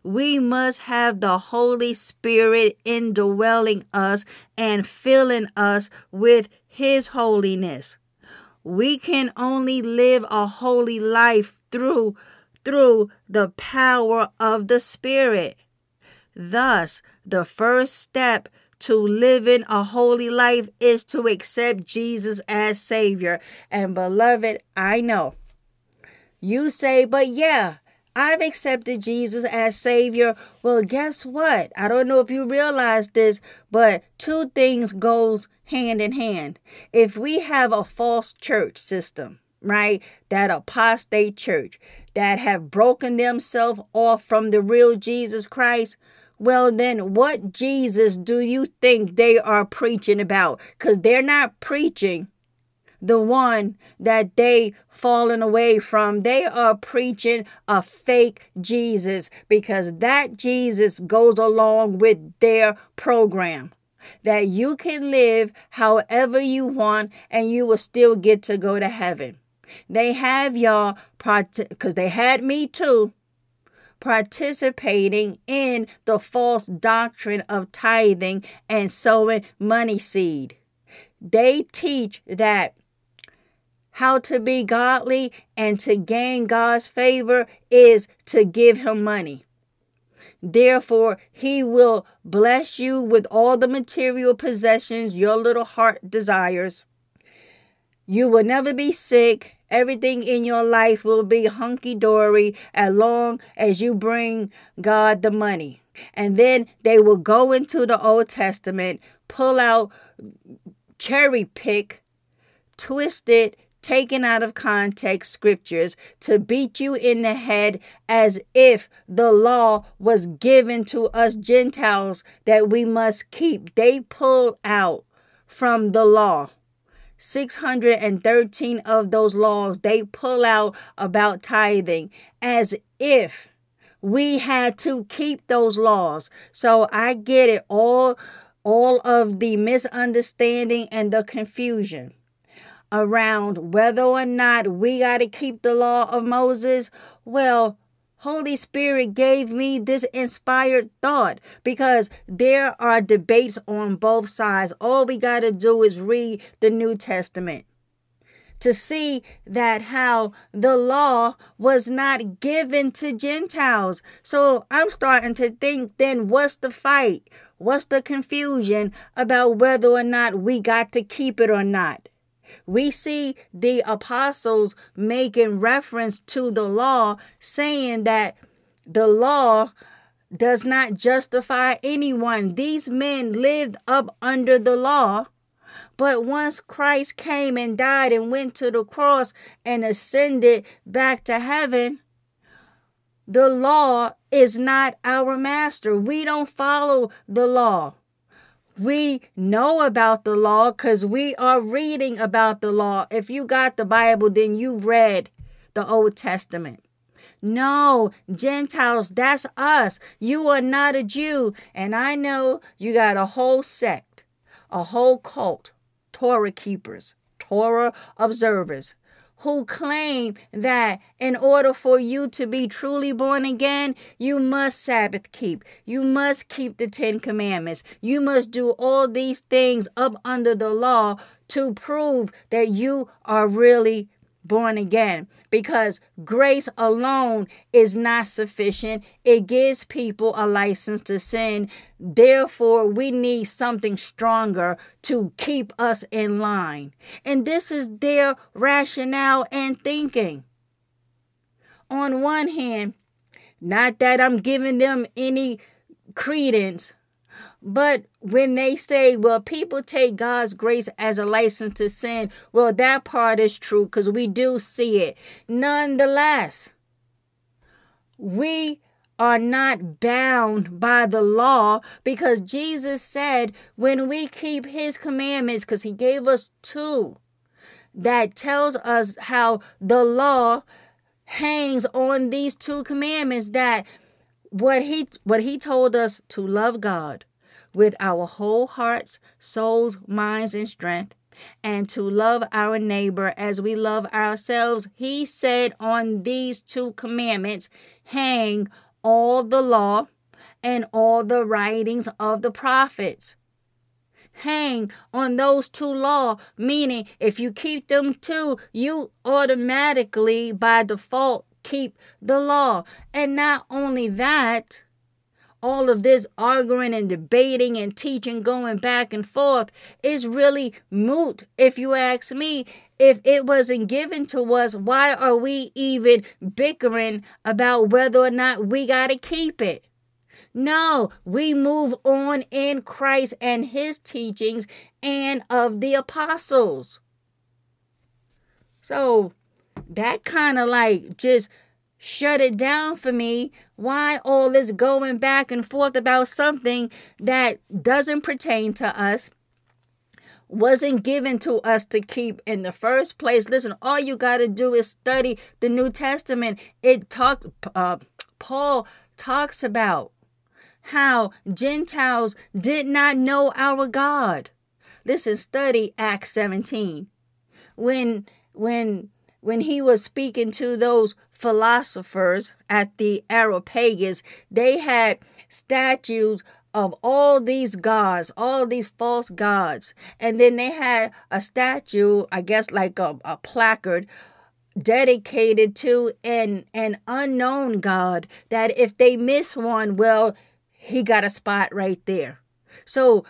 We must have the Holy Spirit indwelling us and filling us with His holiness. We can only live a holy life through through the power of the Spirit. Thus, the first step to living a holy life is to accept Jesus as Savior. And beloved, I know you say, but yeah, I've accepted Jesus as Savior. Well, guess what? I don't know if you realize this, but two things goes hand in hand. If we have a false church system, right? That apostate church that have broken themselves off from the real Jesus Christ, well, then what Jesus do you think they are preaching about? Because they're not preaching the one that they fallen away from. They are preaching a fake Jesus because that Jesus goes along with their program. That you can live however you want and you will still get to go to heaven. They have y'all, part because they had me too participating in the false doctrine of tithing and sowing money seed. They teach that how to be godly and to gain God's favor is to give him money. Therefore, he will bless you with all the material possessions your little heart desires. You will never be sick Everything in your life will be hunky dory as long as you bring God the money. And then they will go into the Old Testament, pull out, cherry pick, twist it, taken out of context scriptures to beat you in the head as if the law was given to us Gentiles that we must keep. They pull out from the law 613 of those laws they pull out about tithing as if we had to keep those laws. So I get it all all of the misunderstanding and the confusion around whether or not we got to keep the law of Moses. Well, Holy Spirit gave me this inspired thought because there are debates on both sides. All we got to do is read the New Testament to see that how the law was not given to Gentiles. So I'm starting to think then what's the fight? What's the confusion about whether or not we got to keep it or not? We see the apostles making reference to the law, saying that the law does not justify anyone. These men lived up under the law. But once Christ came and died and went to the cross and ascended back to heaven, the law is not our master. We don't follow the law we know about the law because we are reading about the law. If you got the Bible, then you read the Old Testament. No, Gentiles, that's us. You are not a Jew. And I know you got a whole sect, a whole cult, Torah keepers, Torah observers, who claim that in order for you to be truly born again, you must Sabbath keep. You must keep the Ten Commandments. You must do all these things up under the law to prove that you are really born again because grace alone is not sufficient. It gives people a license to sin. Therefore, we need something stronger to keep us in line. And this is their rationale and thinking. On one hand, not that I'm giving them any credence but when they say, well, people take God's grace as a license to sin, well, that part is true because we do see it. Nonetheless, we are not bound by the law because Jesus said when we keep his commandments, because he gave us two, that tells us how the law hangs on these two commandments that what he what he told us to love God with our whole hearts, souls, minds, and strength, and to love our neighbor as we love ourselves. He said on these two commandments hang all the law and all the writings of the prophets hang on those two law meaning if you keep them two you automatically by default keep the law and not only that all of this arguing and debating and teaching going back and forth is really moot if you ask me if it wasn't given to us why are we even bickering about whether or not we got to keep it no, we move on in Christ and his teachings and of the apostles. So that kind of like just shut it down for me. Why all this going back and forth about something that doesn't pertain to us? wasn't given to us to keep in the first place. Listen, all you got to do is study the New Testament. It talks, uh, Paul talks about how Gentiles did not know our God. Listen, study Acts 17. When when when he was speaking to those philosophers at the Areopagus, they had statues of all these gods, all these false gods. And then they had a statue, I guess like a, a placard dedicated to an an unknown god that if they miss one, well, he got a spot right there. So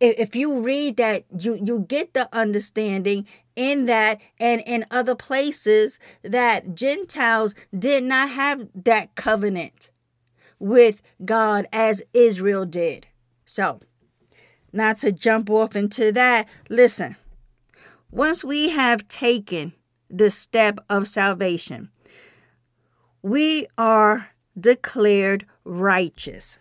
if you read that, you, you get the understanding in that and in other places that Gentiles did not have that covenant with God as Israel did. So, not to jump off into that, listen. Once we have taken the step of salvation, we are declared righteous.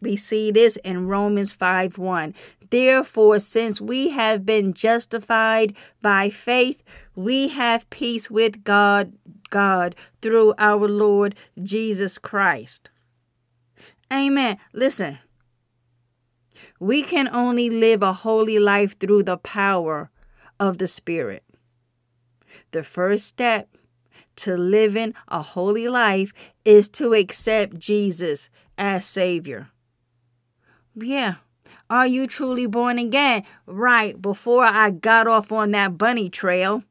We see this in Romans 5 1. Therefore, since we have been justified by faith, we have peace with God, God through our Lord Jesus Christ. Amen. Listen, we can only live a holy life through the power of the Spirit. The first step to living a holy life is to accept Jesus as Savior. Yeah. Are you truly born again? Right before I got off on that bunny trail.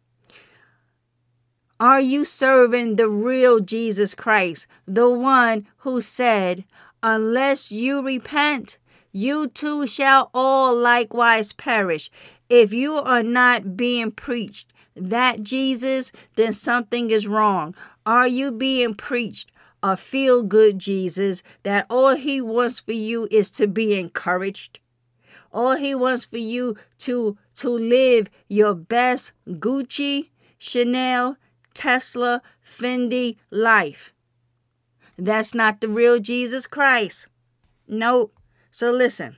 Are you serving the real Jesus Christ, the one who said, Unless you repent, you too shall all likewise perish? If you are not being preached that Jesus, then something is wrong. Are you being preached a feel good Jesus that all he wants for you is to be encouraged. All he wants for you to to live your best Gucci, Chanel, Tesla, Fendi life. That's not the real Jesus Christ. Nope. So listen.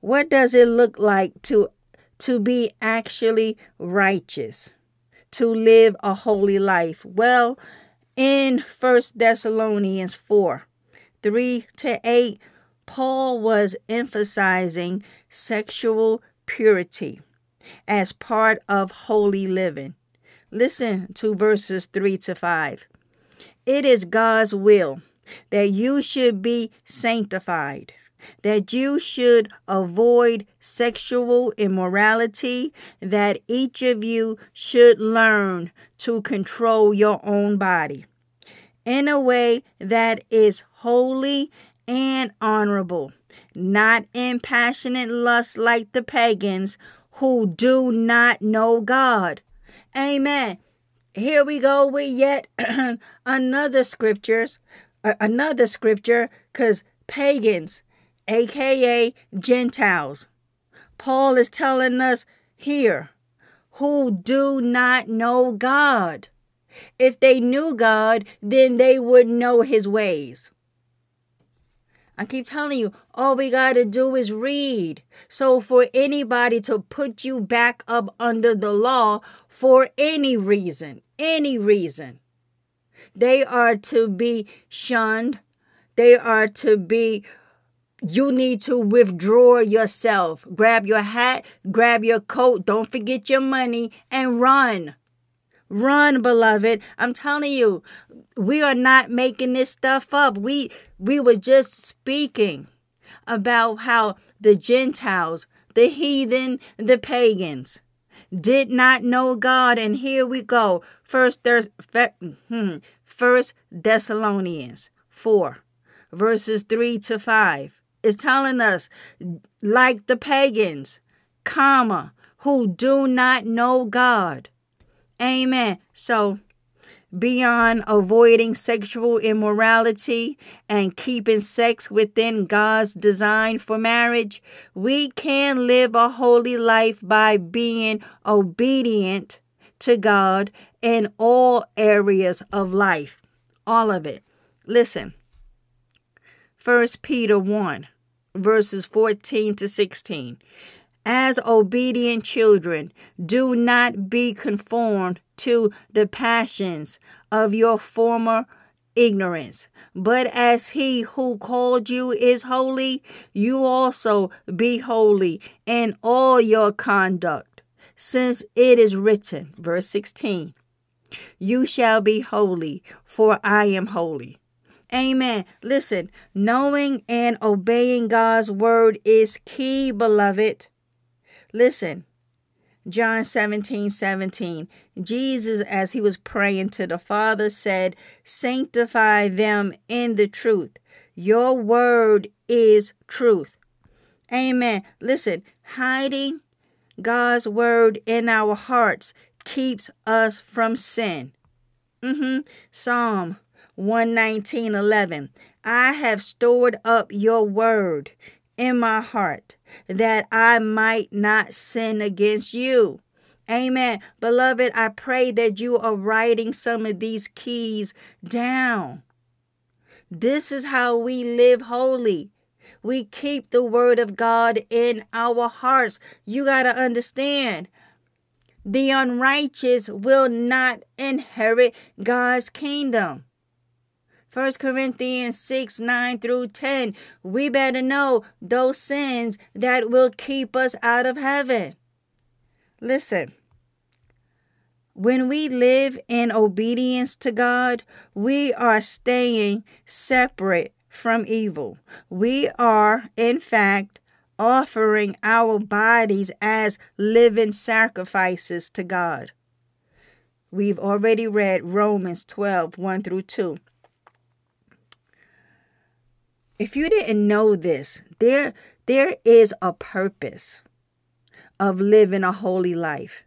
What does it look like to to be actually righteous? To live a holy life? Well, in First Thessalonians 4 3 to 8, Paul was emphasizing sexual purity as part of holy living. Listen to verses 3 to 5. It is God's will that you should be sanctified that you should avoid sexual immorality, that each of you should learn to control your own body in a way that is holy and honorable, not in passionate lust like the pagans who do not know God. Amen. Here we go with yet another scriptures, another scripture, because pagans aka Gentiles. Paul is telling us here who do not know God. If they knew God, then they would know his ways. I keep telling you, all we got to do is read. So, for anybody to put you back up under the law for any reason, any reason, they are to be shunned, they are to be you need to withdraw yourself. Grab your hat, grab your coat, don't forget your money, and run. Run, beloved. I'm telling you, we are not making this stuff up. We we were just speaking about how the Gentiles, the heathen, the pagans did not know God. And here we go. First, there's hmm, First Thessalonians 4, verses 3 to 5 is telling us, like the pagans, comma, who do not know God. Amen. So, beyond avoiding sexual immorality and keeping sex within God's design for marriage, we can live a holy life by being obedient to God in all areas of life. All of it. Listen. 1 Peter 1 verses 14 to 16. As obedient children, do not be conformed to the passions of your former ignorance. But as he who called you is holy, you also be holy in all your conduct. Since it is written, verse 16, You shall be holy, for I am holy. Amen. Listen, knowing and obeying God's word is key, beloved. Listen, John 17 17. Jesus, as he was praying to the Father, said, Sanctify them in the truth. Your word is truth. Amen. Listen, hiding God's word in our hearts keeps us from sin. Mm-hmm. Psalm 119:11 I have stored up your word in my heart that I might not sin against you. Amen. Beloved, I pray that you are writing some of these keys down. This is how we live holy. We keep the word of God in our hearts. You got to understand the unrighteous will not inherit God's kingdom. 1 Corinthians 6 9 through 10. We better know those sins that will keep us out of heaven. Listen, when we live in obedience to God, we are staying separate from evil. We are, in fact, offering our bodies as living sacrifices to God. We've already read Romans 12 1 through 2. If you didn't know this, there there is a purpose of living a holy life.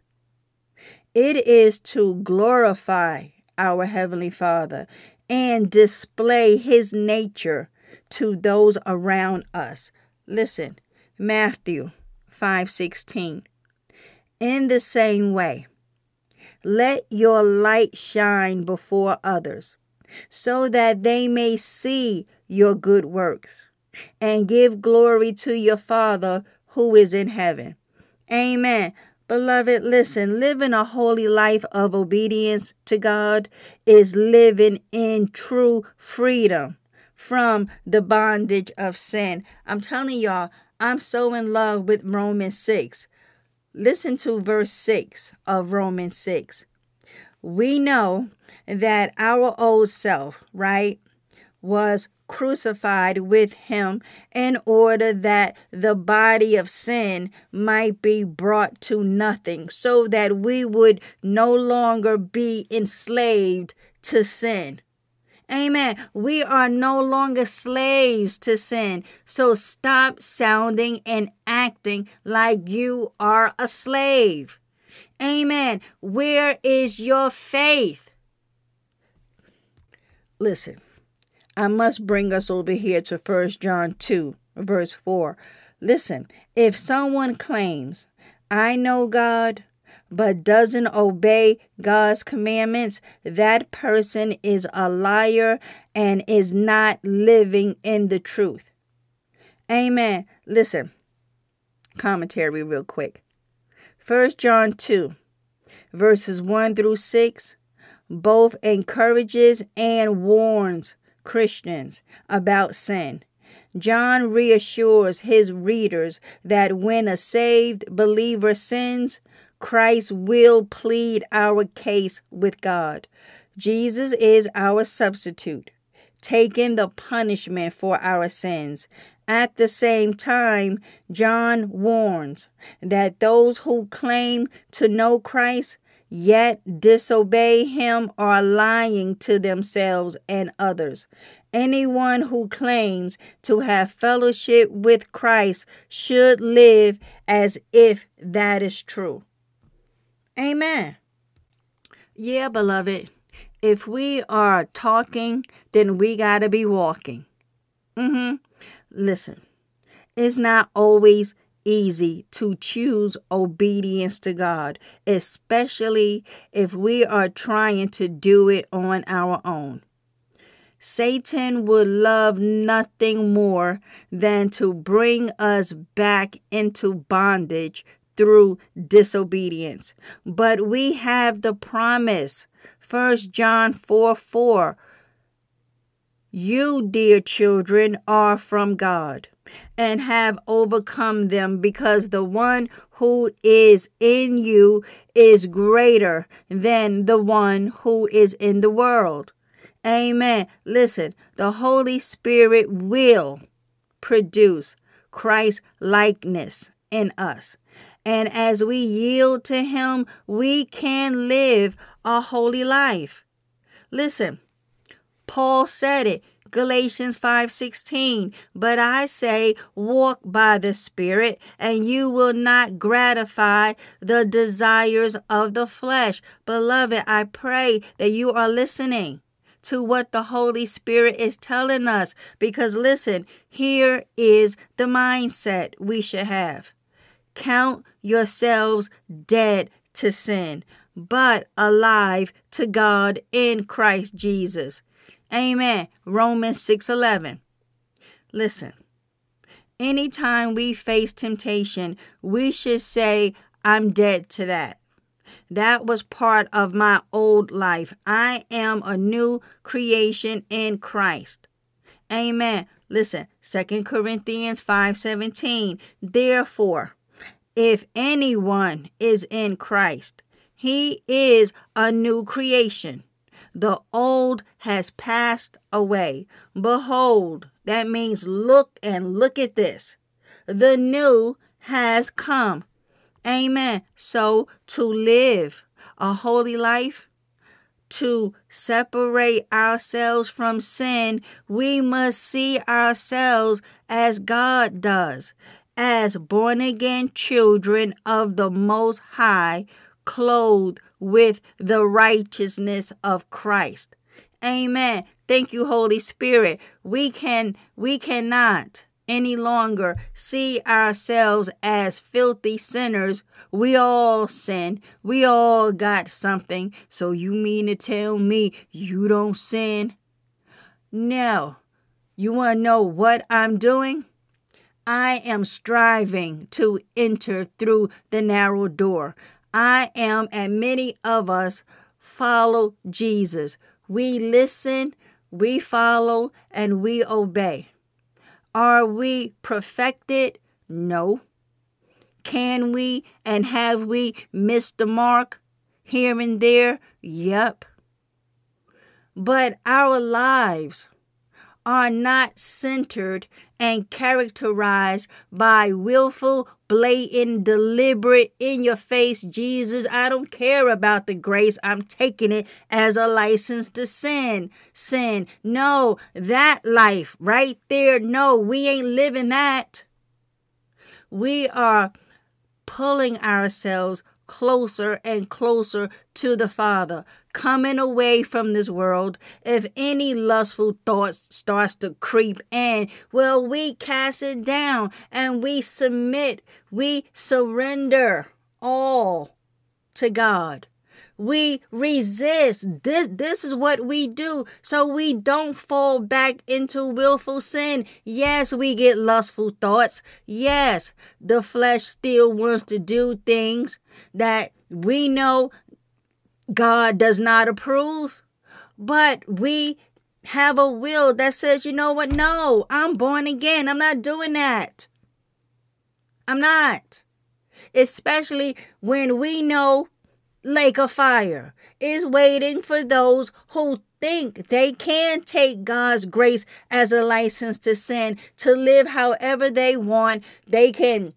It is to glorify our heavenly Father and display his nature to those around us. Listen, Matthew 5:16. In the same way, let your light shine before others, so that they may see your good works and give glory to your Father who is in heaven. Amen. Beloved, listen, living a holy life of obedience to God is living in true freedom from the bondage of sin. I'm telling y'all, I'm so in love with Romans 6. Listen to verse 6 of Romans 6. We know that our old self, right, was crucified with him in order that the body of sin might be brought to nothing, so that we would no longer be enslaved to sin. Amen. We are no longer slaves to sin. So stop sounding and acting like you are a slave. Amen. Where is your faith? Listen, I must bring us over here to 1 John 2, verse 4. Listen, if someone claims, I know God, but doesn't obey God's commandments, that person is a liar and is not living in the truth. Amen. Listen, commentary real quick. 1 John 2, verses 1 through 6, both encourages and warns Christians about sin. John reassures his readers that when a saved believer sins, Christ will plead our case with God. Jesus is our substitute, taking the punishment for our sins. At the same time, John warns that those who claim to know Christ yet disobey him are lying to themselves and others. Anyone who claims to have fellowship with Christ should live as if that is true. Amen. Yeah, beloved. If we are talking, then we got to be walking. Mhm. Listen. It's not always easy to choose obedience to God, especially if we are trying to do it on our own. Satan would love nothing more than to bring us back into bondage through disobedience. But we have the promise. 1 John 4 4. You, dear children, are from God and have overcome them because the one who is in you is greater than the one who is in the world. Amen. Listen, the Holy Spirit will produce Christ likeness in us. And as we yield to Him, we can live a holy life. Listen, Paul said it. Galatians 5:16 But I say walk by the spirit and you will not gratify the desires of the flesh. Beloved, I pray that you are listening to what the Holy Spirit is telling us. Because listen, here is the mindset we should have count yourselves dead to sin, but alive to God in Christ Jesus. Amen. Romans 6:11. Listen. Anytime we face temptation, we should say, I'm dead to that. That was part of my old life. I am a new creation in Christ. Amen. Listen, Second Corinthians 5:17. Therefore, if anyone is in Christ, he is a new creation. The old has passed away. Behold, that means look and look at this. The new has come. Amen. So to live a holy life, to separate ourselves from sin, we must see ourselves as God does, as born again children of the Most High, clothed with the righteousness of Christ. Amen. Thank you, Holy Spirit. We can we cannot any longer see ourselves as filthy sinners. We all sin. We all got something. So you mean to tell me you don't sin? No. You want to know what I'm doing? I am striving to enter through the narrow door. I am, and many of us follow Jesus. We listen, we follow, and we obey. Are we perfected? No. Can we and have we missed the mark here and there? Yep. But our lives are not centered and characterized by willful, blatant, deliberate, in your face Jesus. I don't care about the grace. I'm taking it as a license to sin. Sin. No, that life right there. No, we ain't living that. We are pulling ourselves closer and closer to the Father, coming away from this world. If any lustful thoughts starts to creep in, well, we cast it down and we submit, we surrender all to God. We resist. This this is what we do so we don't fall back into willful sin. Yes, we get lustful thoughts. Yes, the flesh still wants to do things that we know God does not approve, but we have a will that says, you know what? No, I'm born again. I'm not doing that. I'm not. Especially when we know lake of fire is waiting for those who think they can take God's grace as a license to sin, to live however they want. They can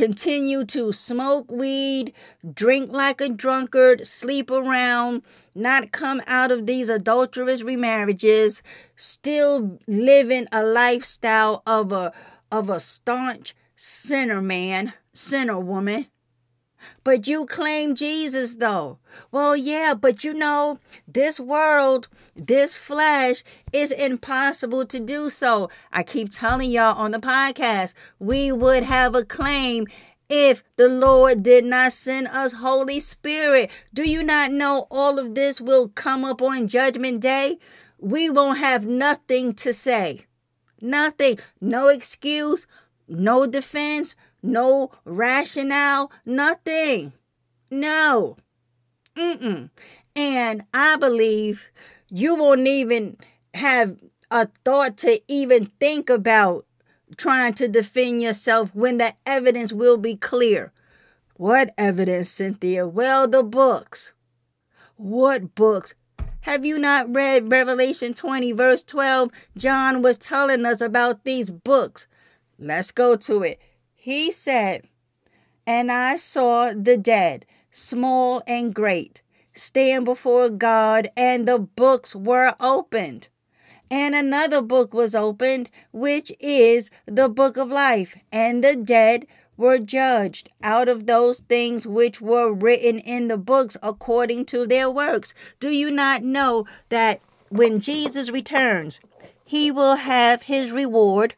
continue to smoke weed, drink like a drunkard, sleep around, not come out of these adulterous remarriages, still living a lifestyle of a of a staunch sinner man, sinner woman. But you claim Jesus though. Well, yeah, but you know, this world, this flesh is impossible to do so. I keep telling y'all on the podcast, we would have a claim if the Lord did not send us Holy Spirit. Do you not know all of this will come up on Judgment Day? We won't have nothing to say. Nothing. No excuse, no defense, no rationale, nothing. No. Mm-mm. And I believe you won't even have a thought to even think about trying to defend yourself when the evidence will be clear. What evidence, Cynthia? Well, the books. What books? Have you not read Revelation 20, verse 12? John was telling us about these books. Let's go to it. He said, And I saw the dead, small and great, stand before God, and the books were opened. And another book was opened, which is the book of life, and the dead were judged out of those things which were written in the books according to their works. Do you not know that when Jesus returns, he will have his reward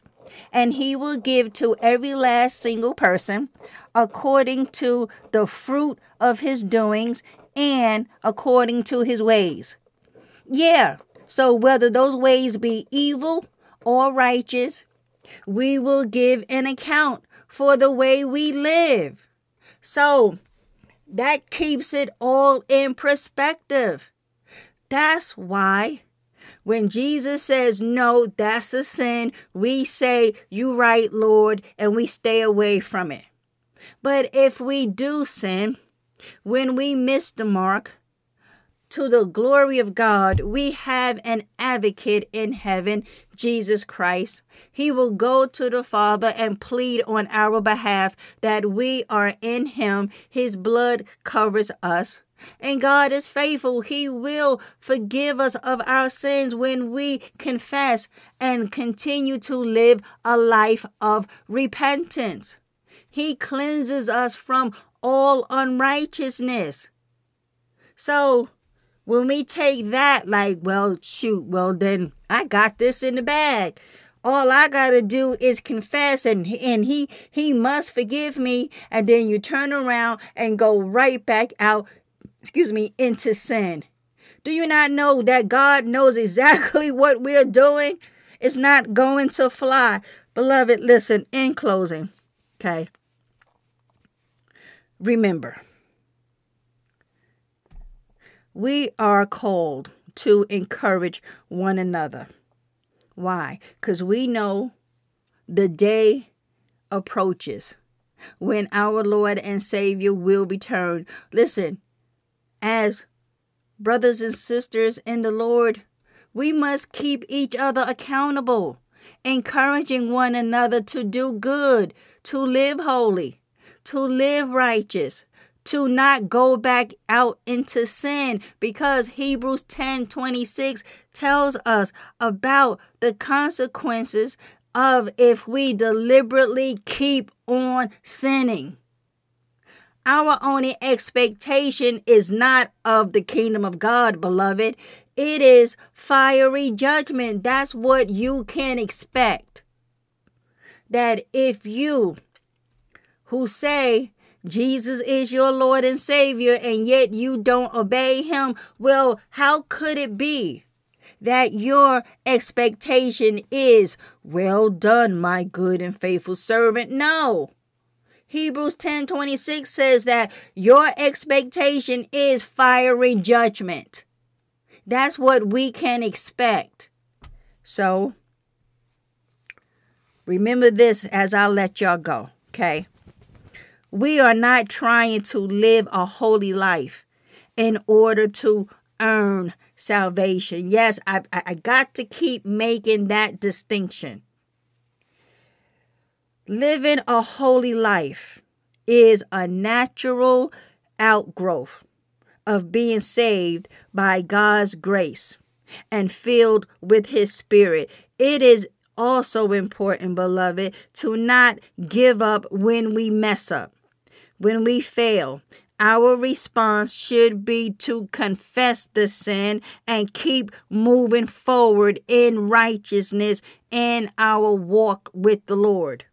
and he will give to every last single person according to the fruit of his doings and according to his ways. Yeah, so whether those ways be evil or righteous, we will give an account for the way we live. So that keeps it all in perspective. That's why when Jesus says, no, that's a sin, we say, you right, Lord, and we stay away from it. But if we do sin, when we miss the mark, to the glory of God, we have an advocate in heaven, Jesus Christ. He will go to the Father and plead on our behalf that we are in Him. His blood covers us. And God is faithful. He will forgive us of our sins when we confess and continue to live a life of repentance. He cleanses us from all unrighteousness. So, when we take that, like, well, shoot, well, then I got this in the bag all I gotta do is confess and and he he must forgive me and then you turn around and go right back out excuse me, into sin. Do you not know that God knows exactly what we're doing? It's not going to fly. Beloved, listen, in closing, okay? Remember, we are called to encourage one another. Why? Because we know the day approaches when our Lord and Savior will return. Listen, as brothers and sisters in the Lord, we must keep each other accountable, encouraging one another to do good, to live holy, to live righteous, to not go back out into sin because Hebrews 10 26 tells us about the consequences of if we deliberately keep on sinning. Our only expectation is not of the kingdom of God, beloved. It is fiery judgment. That's what you can expect. That if you who say Jesus is your Lord and Savior and yet you don't obey him, well, how could it be that your expectation is, well done, my good and faithful servant? No. Hebrews 10 26 says that your expectation is fiery judgment. That's what we can expect. So remember this as I let y'all go, okay? We are not trying to live a holy life in order to earn salvation. Yes, I, I got to keep making that distinction. Living a holy life is a natural outgrowth of being saved by God's grace and filled with His Spirit. It is also important, beloved, to not give up when we mess up, when we fail. Our response should be to confess the sin and keep moving forward in righteousness in our walk with the Lord.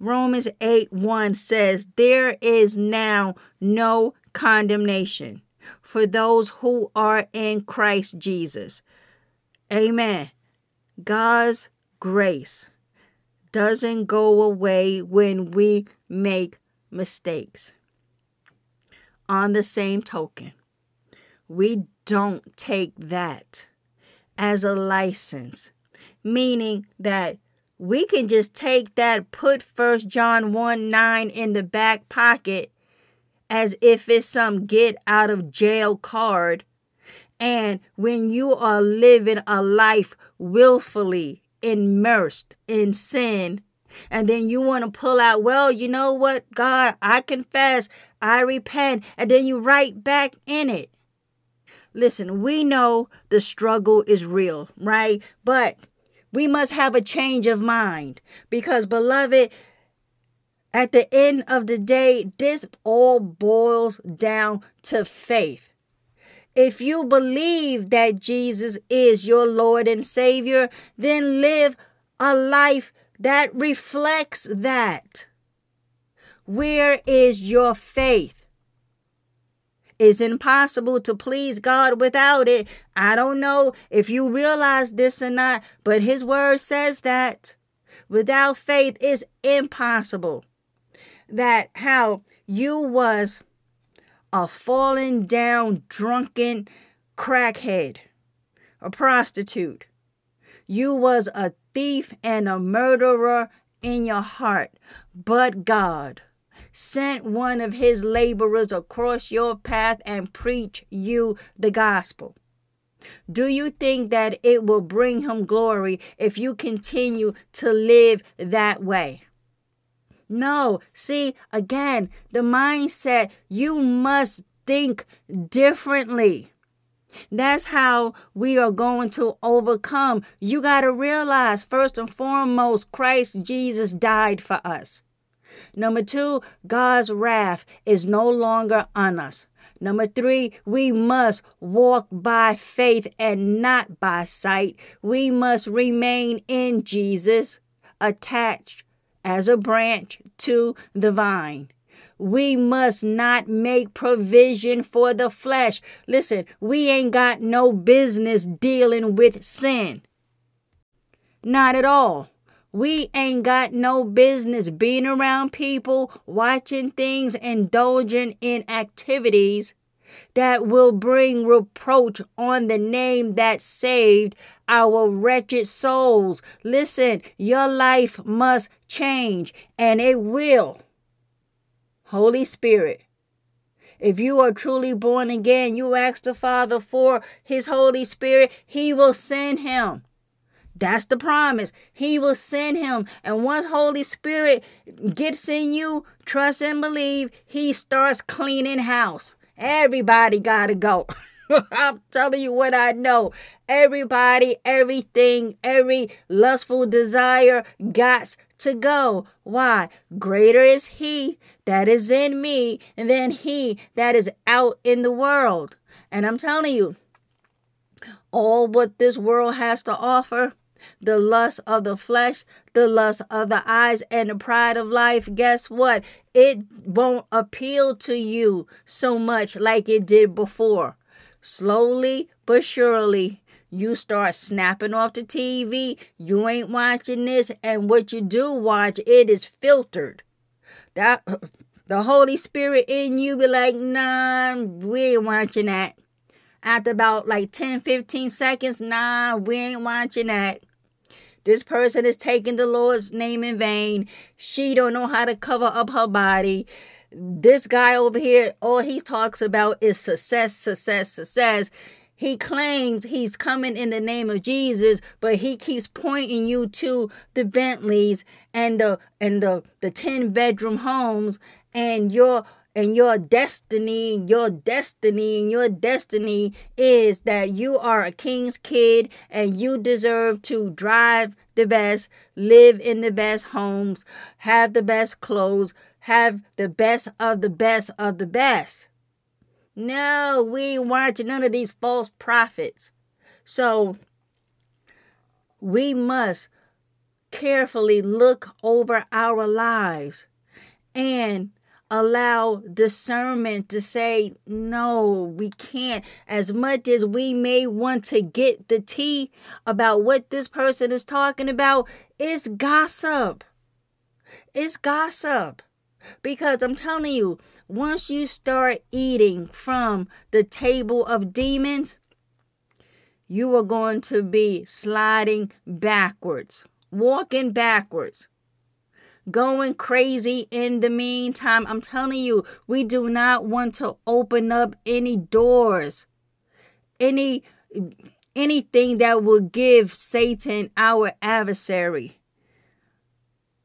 Romans 8 1 says, There is now no condemnation for those who are in Christ Jesus. Amen. God's grace doesn't go away when we make mistakes. On the same token, we don't take that as a license, meaning that we can just take that, put First John 1 9 in the back pocket as if it's some get out of jail card. And when you are living a life willfully immersed in sin, and then you want to pull out, well, you know what, God, I confess, I repent, and then you right back in it. Listen, we know the struggle is real, right? But we must have a change of mind because, beloved, at the end of the day, this all boils down to faith. If you believe that Jesus is your Lord and Savior, then live a life that reflects that. Where is your faith? It's impossible to please God without it. I don't know if you realize this or not, but His word says that without faith it's impossible. That how you was a fallen down, drunken crackhead, a prostitute. You was a thief and a murderer in your heart, but God sent one of his laborers across your path and preach you the gospel? Do you think that it will bring him glory if you continue to live that way? No, see, again, the mindset, you must think differently. That's how we are going to overcome. You got to realize, first and foremost, Christ Jesus died for us. Number two, God's wrath is no longer on us. Number three, we must walk by faith and not by sight. We must remain in Jesus, attached as a branch to the vine. We must not make provision for the flesh. Listen, we ain't got no business dealing with sin. Not at all. We ain't got no business being around people, watching things, indulging in activities that will bring reproach on the name that saved our wretched souls. Listen, your life must change, and it will. Holy Spirit, if you are truly born again, you ask the Father for His Holy Spirit, He will send Him. That's the promise. He will send him. And once Holy Spirit gets in you, trust and believe, he starts cleaning house. Everybody got to go. I'm telling you what I know. Everybody, everything, every lustful desire got to go. Why? Greater is he that is in me than he that is out in the world. And I'm telling you, all what this world has to offer the lust of the flesh, the lust of the eyes, and the pride of life, guess what? It won't appeal to you so much like it did before. Slowly but surely, you start snapping off the TV. You ain't watching this, and what you do watch, it is filtered. That the Holy Spirit in you be like, nah, we ain't watching that. after about like 10, 15 seconds, nah, we ain't watching that. This person is taking the Lord's name in vain. She don't know how to cover up her body. This guy over here, all he talks about is success, success, success. He claims he's coming in the name of Jesus, but he keeps pointing you to the Bentleys and the and the the 10 bedroom homes and your and your destiny, your destiny, and your destiny is that you are a king's kid and you deserve to drive the best, live in the best homes, have the best clothes, have the best of the best of the best. No, we ain't watching none of these false prophets. So we must carefully look over our lives and allow discernment to say, no, we can't. As much as we may want to get the tea about what this person is talking about, it's gossip. It's gossip. Because I'm telling you, once you start eating from the table of demons, you are going to be sliding backwards, walking backwards going crazy in the meantime. I'm telling you, we do not want to open up any doors, any anything that will give Satan, our adversary,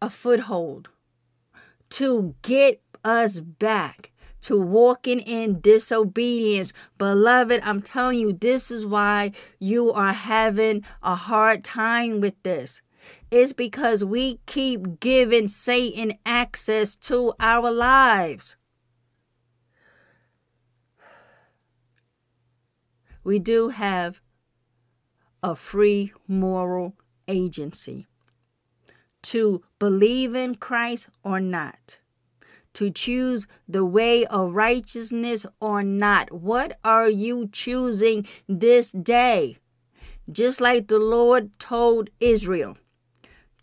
a foothold to get us back to walking in disobedience. Beloved, I'm telling you, this is why you are having a hard time with this is because we keep giving Satan access to our lives. We do have a free moral agency to believe in Christ or not, to choose the way of righteousness or not. What are you choosing this day? Just like the Lord told Israel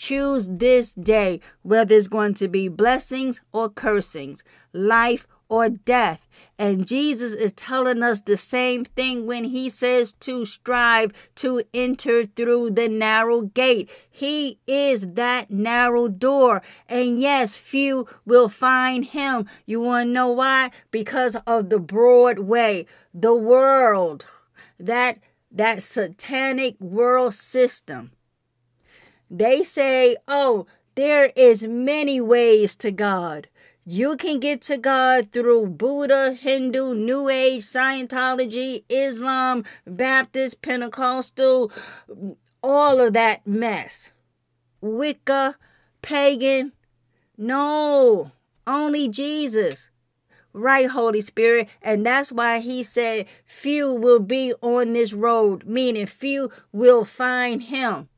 Choose this day whether it's going to be blessings or cursings, life or death. And Jesus is telling us the same thing when he says to strive to enter through the narrow gate. He is that narrow door. And yes, few will find him. You want to know why? Because of the broad way. The world, that that satanic world system they say, "Oh, there is many ways to God." You can get to God through Buddha, Hindu, New Age, Scientology, Islam, Baptist, Pentecostal, all of that mess. Wicca, pagan. No, only Jesus. Right, Holy Spirit. And that's why he said, few will be on this road, meaning few will find him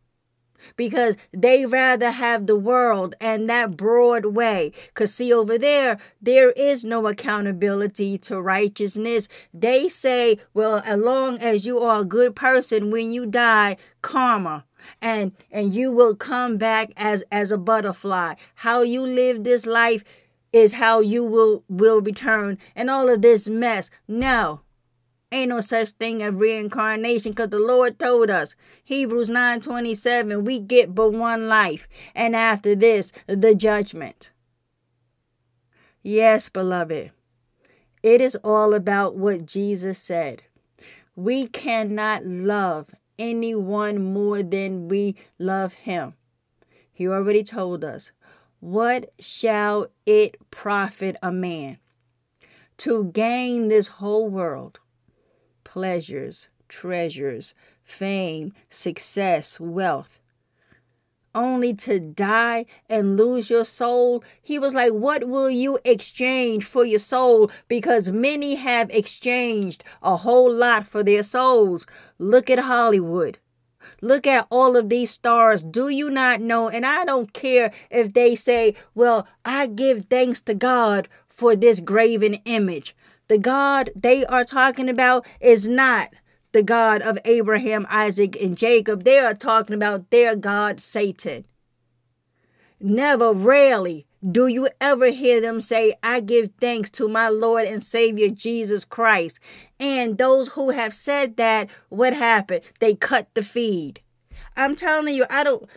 because they rather have the world and that broad way. Because, see, over there, there is no accountability to righteousness. They say, well, as long as you are a good person, when you die, karma and and you will come back as as a butterfly how you live this life is how you will will return and all of this mess no Ain't no such thing as reincarnation because the Lord told us. Hebrews 9:27, we get but one life, and after this, the judgment. Yes, beloved. It is all about what Jesus said. We cannot love anyone more than we love him. He already told us, What shall it profit a man to gain this whole world pleasures, treasures, fame, success, wealth, only to die and lose your soul. He was like, What will you exchange for your soul? Because many have exchanged a whole lot for their souls. Look at Hollywood. Look at all of these stars. Do you not know? And I don't care if they say, Well, I give thanks to God for this graven image. The God they are talking about is not the God of Abraham, Isaac, and Jacob. They are talking about their God, Satan. Never, rarely Do you ever hear them say, I give thanks to my Lord and Savior Jesus Christ? And those who have said that, what happened? They cut the feed. I'm telling you, I don't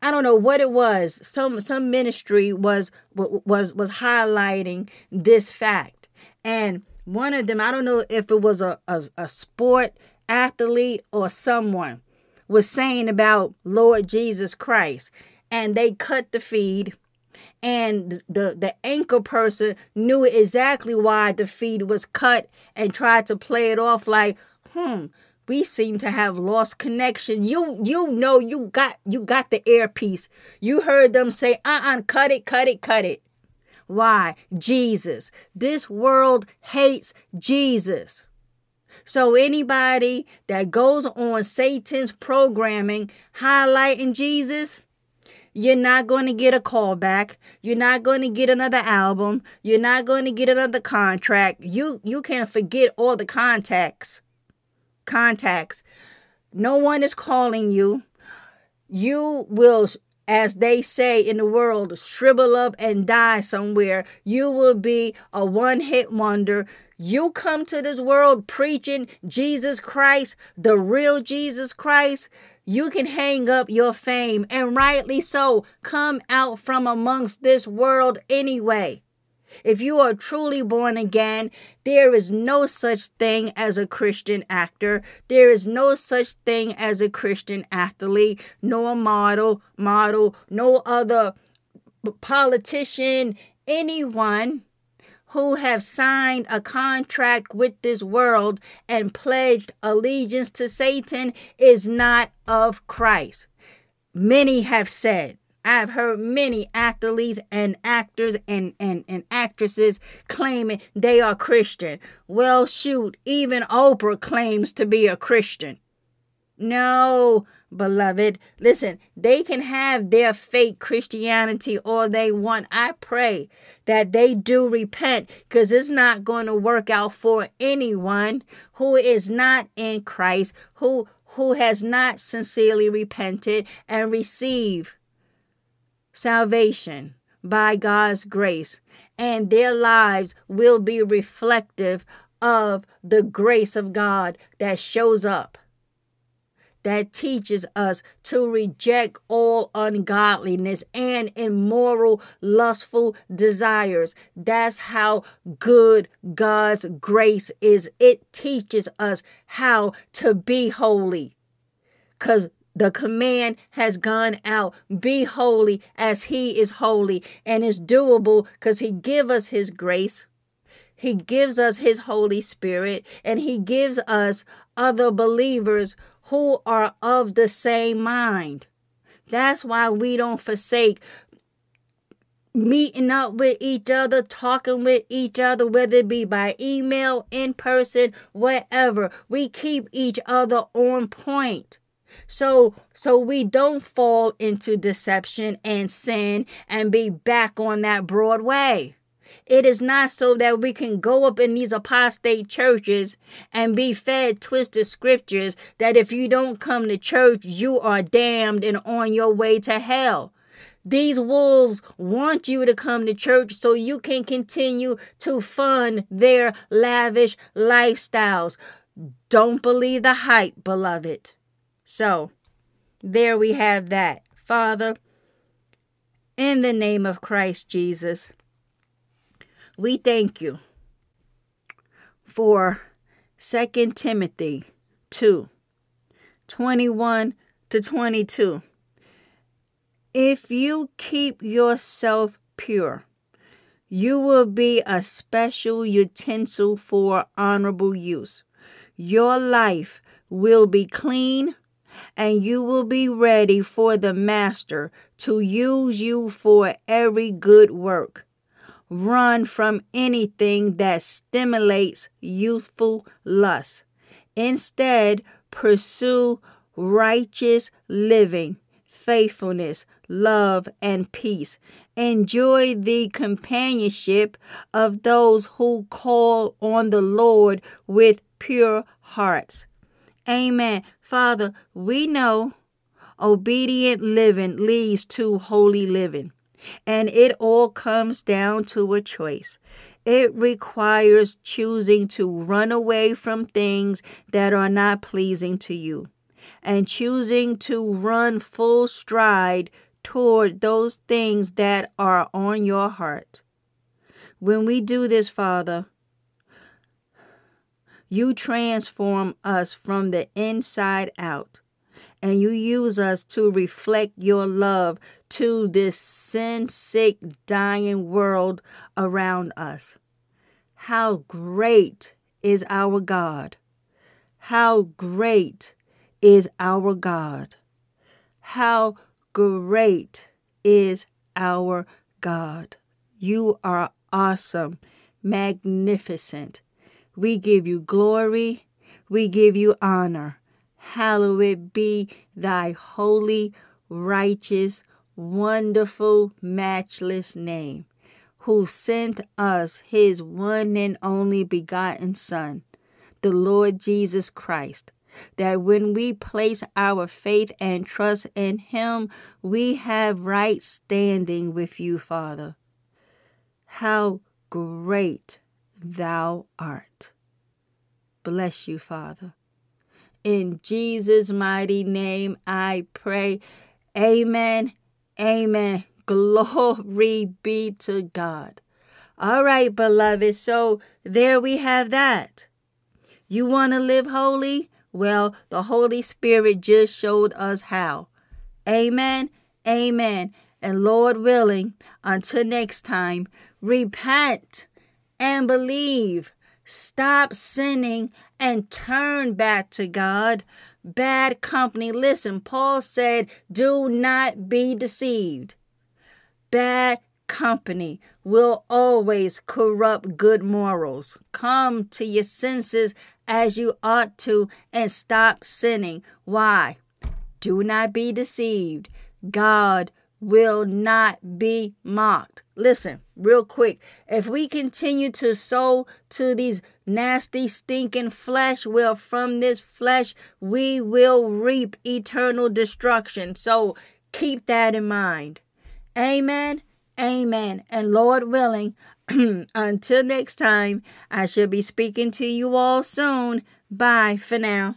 I don't know what it was. Some some ministry was was was highlighting this fact. And one of them, I don't know if it was a, a, a sport athlete or someone, was saying about Lord Jesus Christ. And they cut the feed. And the the anchor person knew exactly why the feed was cut and tried to play it off like hmm we seem to have lost connection. You you know you got you got the earpiece. You heard them say uh-uh cut it cut it cut it why jesus this world hates jesus so anybody that goes on satan's programming highlighting jesus you're not going to get a call back. You're not going to get another album. You're not going to get another contract. You you can't forget all the contacts. Contacts. No one is calling you. You will as they say in the world, shrivel up and die somewhere. You will be a one hit wonder. You come to this world preaching Jesus Christ, the real Jesus Christ you can hang up your fame, and rightly so. Come out from amongst this world anyway. If you are truly born again, there is no such thing as a Christian actor. There is no such thing as a Christian athlete, no model, model, no other politician, anyone who have signed a contract with this world and pledged allegiance to Satan is not of Christ. Many have said, I've heard many athletes and actors and, and, and actresses claiming they are Christian. Well, shoot, even Oprah claims to be a Christian. No, beloved. Listen, they can have their fake Christianity all they want. I pray that they do repent because it's not going to work out for anyone who is not in Christ, who who has not sincerely repented and receive salvation by God's grace. And their lives will be reflective of the grace of God that shows up that teaches us to reject all ungodliness and immoral, lustful desires. That's how good God's grace is. It teaches us how to be holy. Because the command has gone out be holy as he is holy and it's doable because he give us his grace he gives us his holy spirit and he gives us other believers who are of the same mind. That's why we don't forsake meeting up with each other, talking with each other, whether it be by email, in person, whatever. We keep each other on point. So so we don't fall into deception and sin and be back on that broad way. It is not so that we can go up in these apostate churches and be fed twisted scriptures that if you don't come to church, you are damned and on your way to hell. These wolves want you to come to church so you can continue to fund their lavish lifestyles. Don't believe the hype, beloved. So, there we have that. Father, in the name of Christ Jesus, we thank you for 2 Timothy 2 21 to 22. If you keep yourself pure, you will be a special utensil for honorable use. Your life will be clean, and you will be ready for the Master to use you for every good work run from anything that stimulates youthful lust. Instead, pursue righteous living, faithfulness, love, and peace. Enjoy the companionship of those who call on the Lord with pure hearts. Amen. Father, we know obedient living leads to holy living. And it all comes down to a choice. It requires choosing to run away from things that are not pleasing to you and choosing to run full stride toward those things that are on your heart. When we do this, Father, you transform us from the inside out and you use us to reflect your love to this sin sick, dying world around us. How great is our God! How great is our God! How great is our God! You are awesome, magnificent. We give you glory, we give you honor. Hallowed be thy holy, righteous, wonderful, matchless name, who sent us his one and only begotten Son, the Lord Jesus Christ, that when we place our faith and trust in him, we have right standing with you, Father. How great thou art. Bless you, Father. In Jesus' mighty name I pray. Amen. Amen. Glory be to God. All right, beloved. So there we have that. You want to live holy? Well, the Holy Spirit just showed us how. Amen. Amen. And Lord willing, until next time, repent and believe. Stop sinning and turn back to God. Bad company. Listen, Paul said, do not be deceived. Bad company will always corrupt good morals. Come to your senses as you ought to and stop sinning. Why? Do not be deceived. God will not be mocked. Listen, real quick. If we continue to sow to these nasty, stinking flesh, well, from this flesh, we will reap eternal destruction. So keep that in mind. Amen. Amen. And Lord willing, until next time, I shall be speaking to you all soon. Bye for now.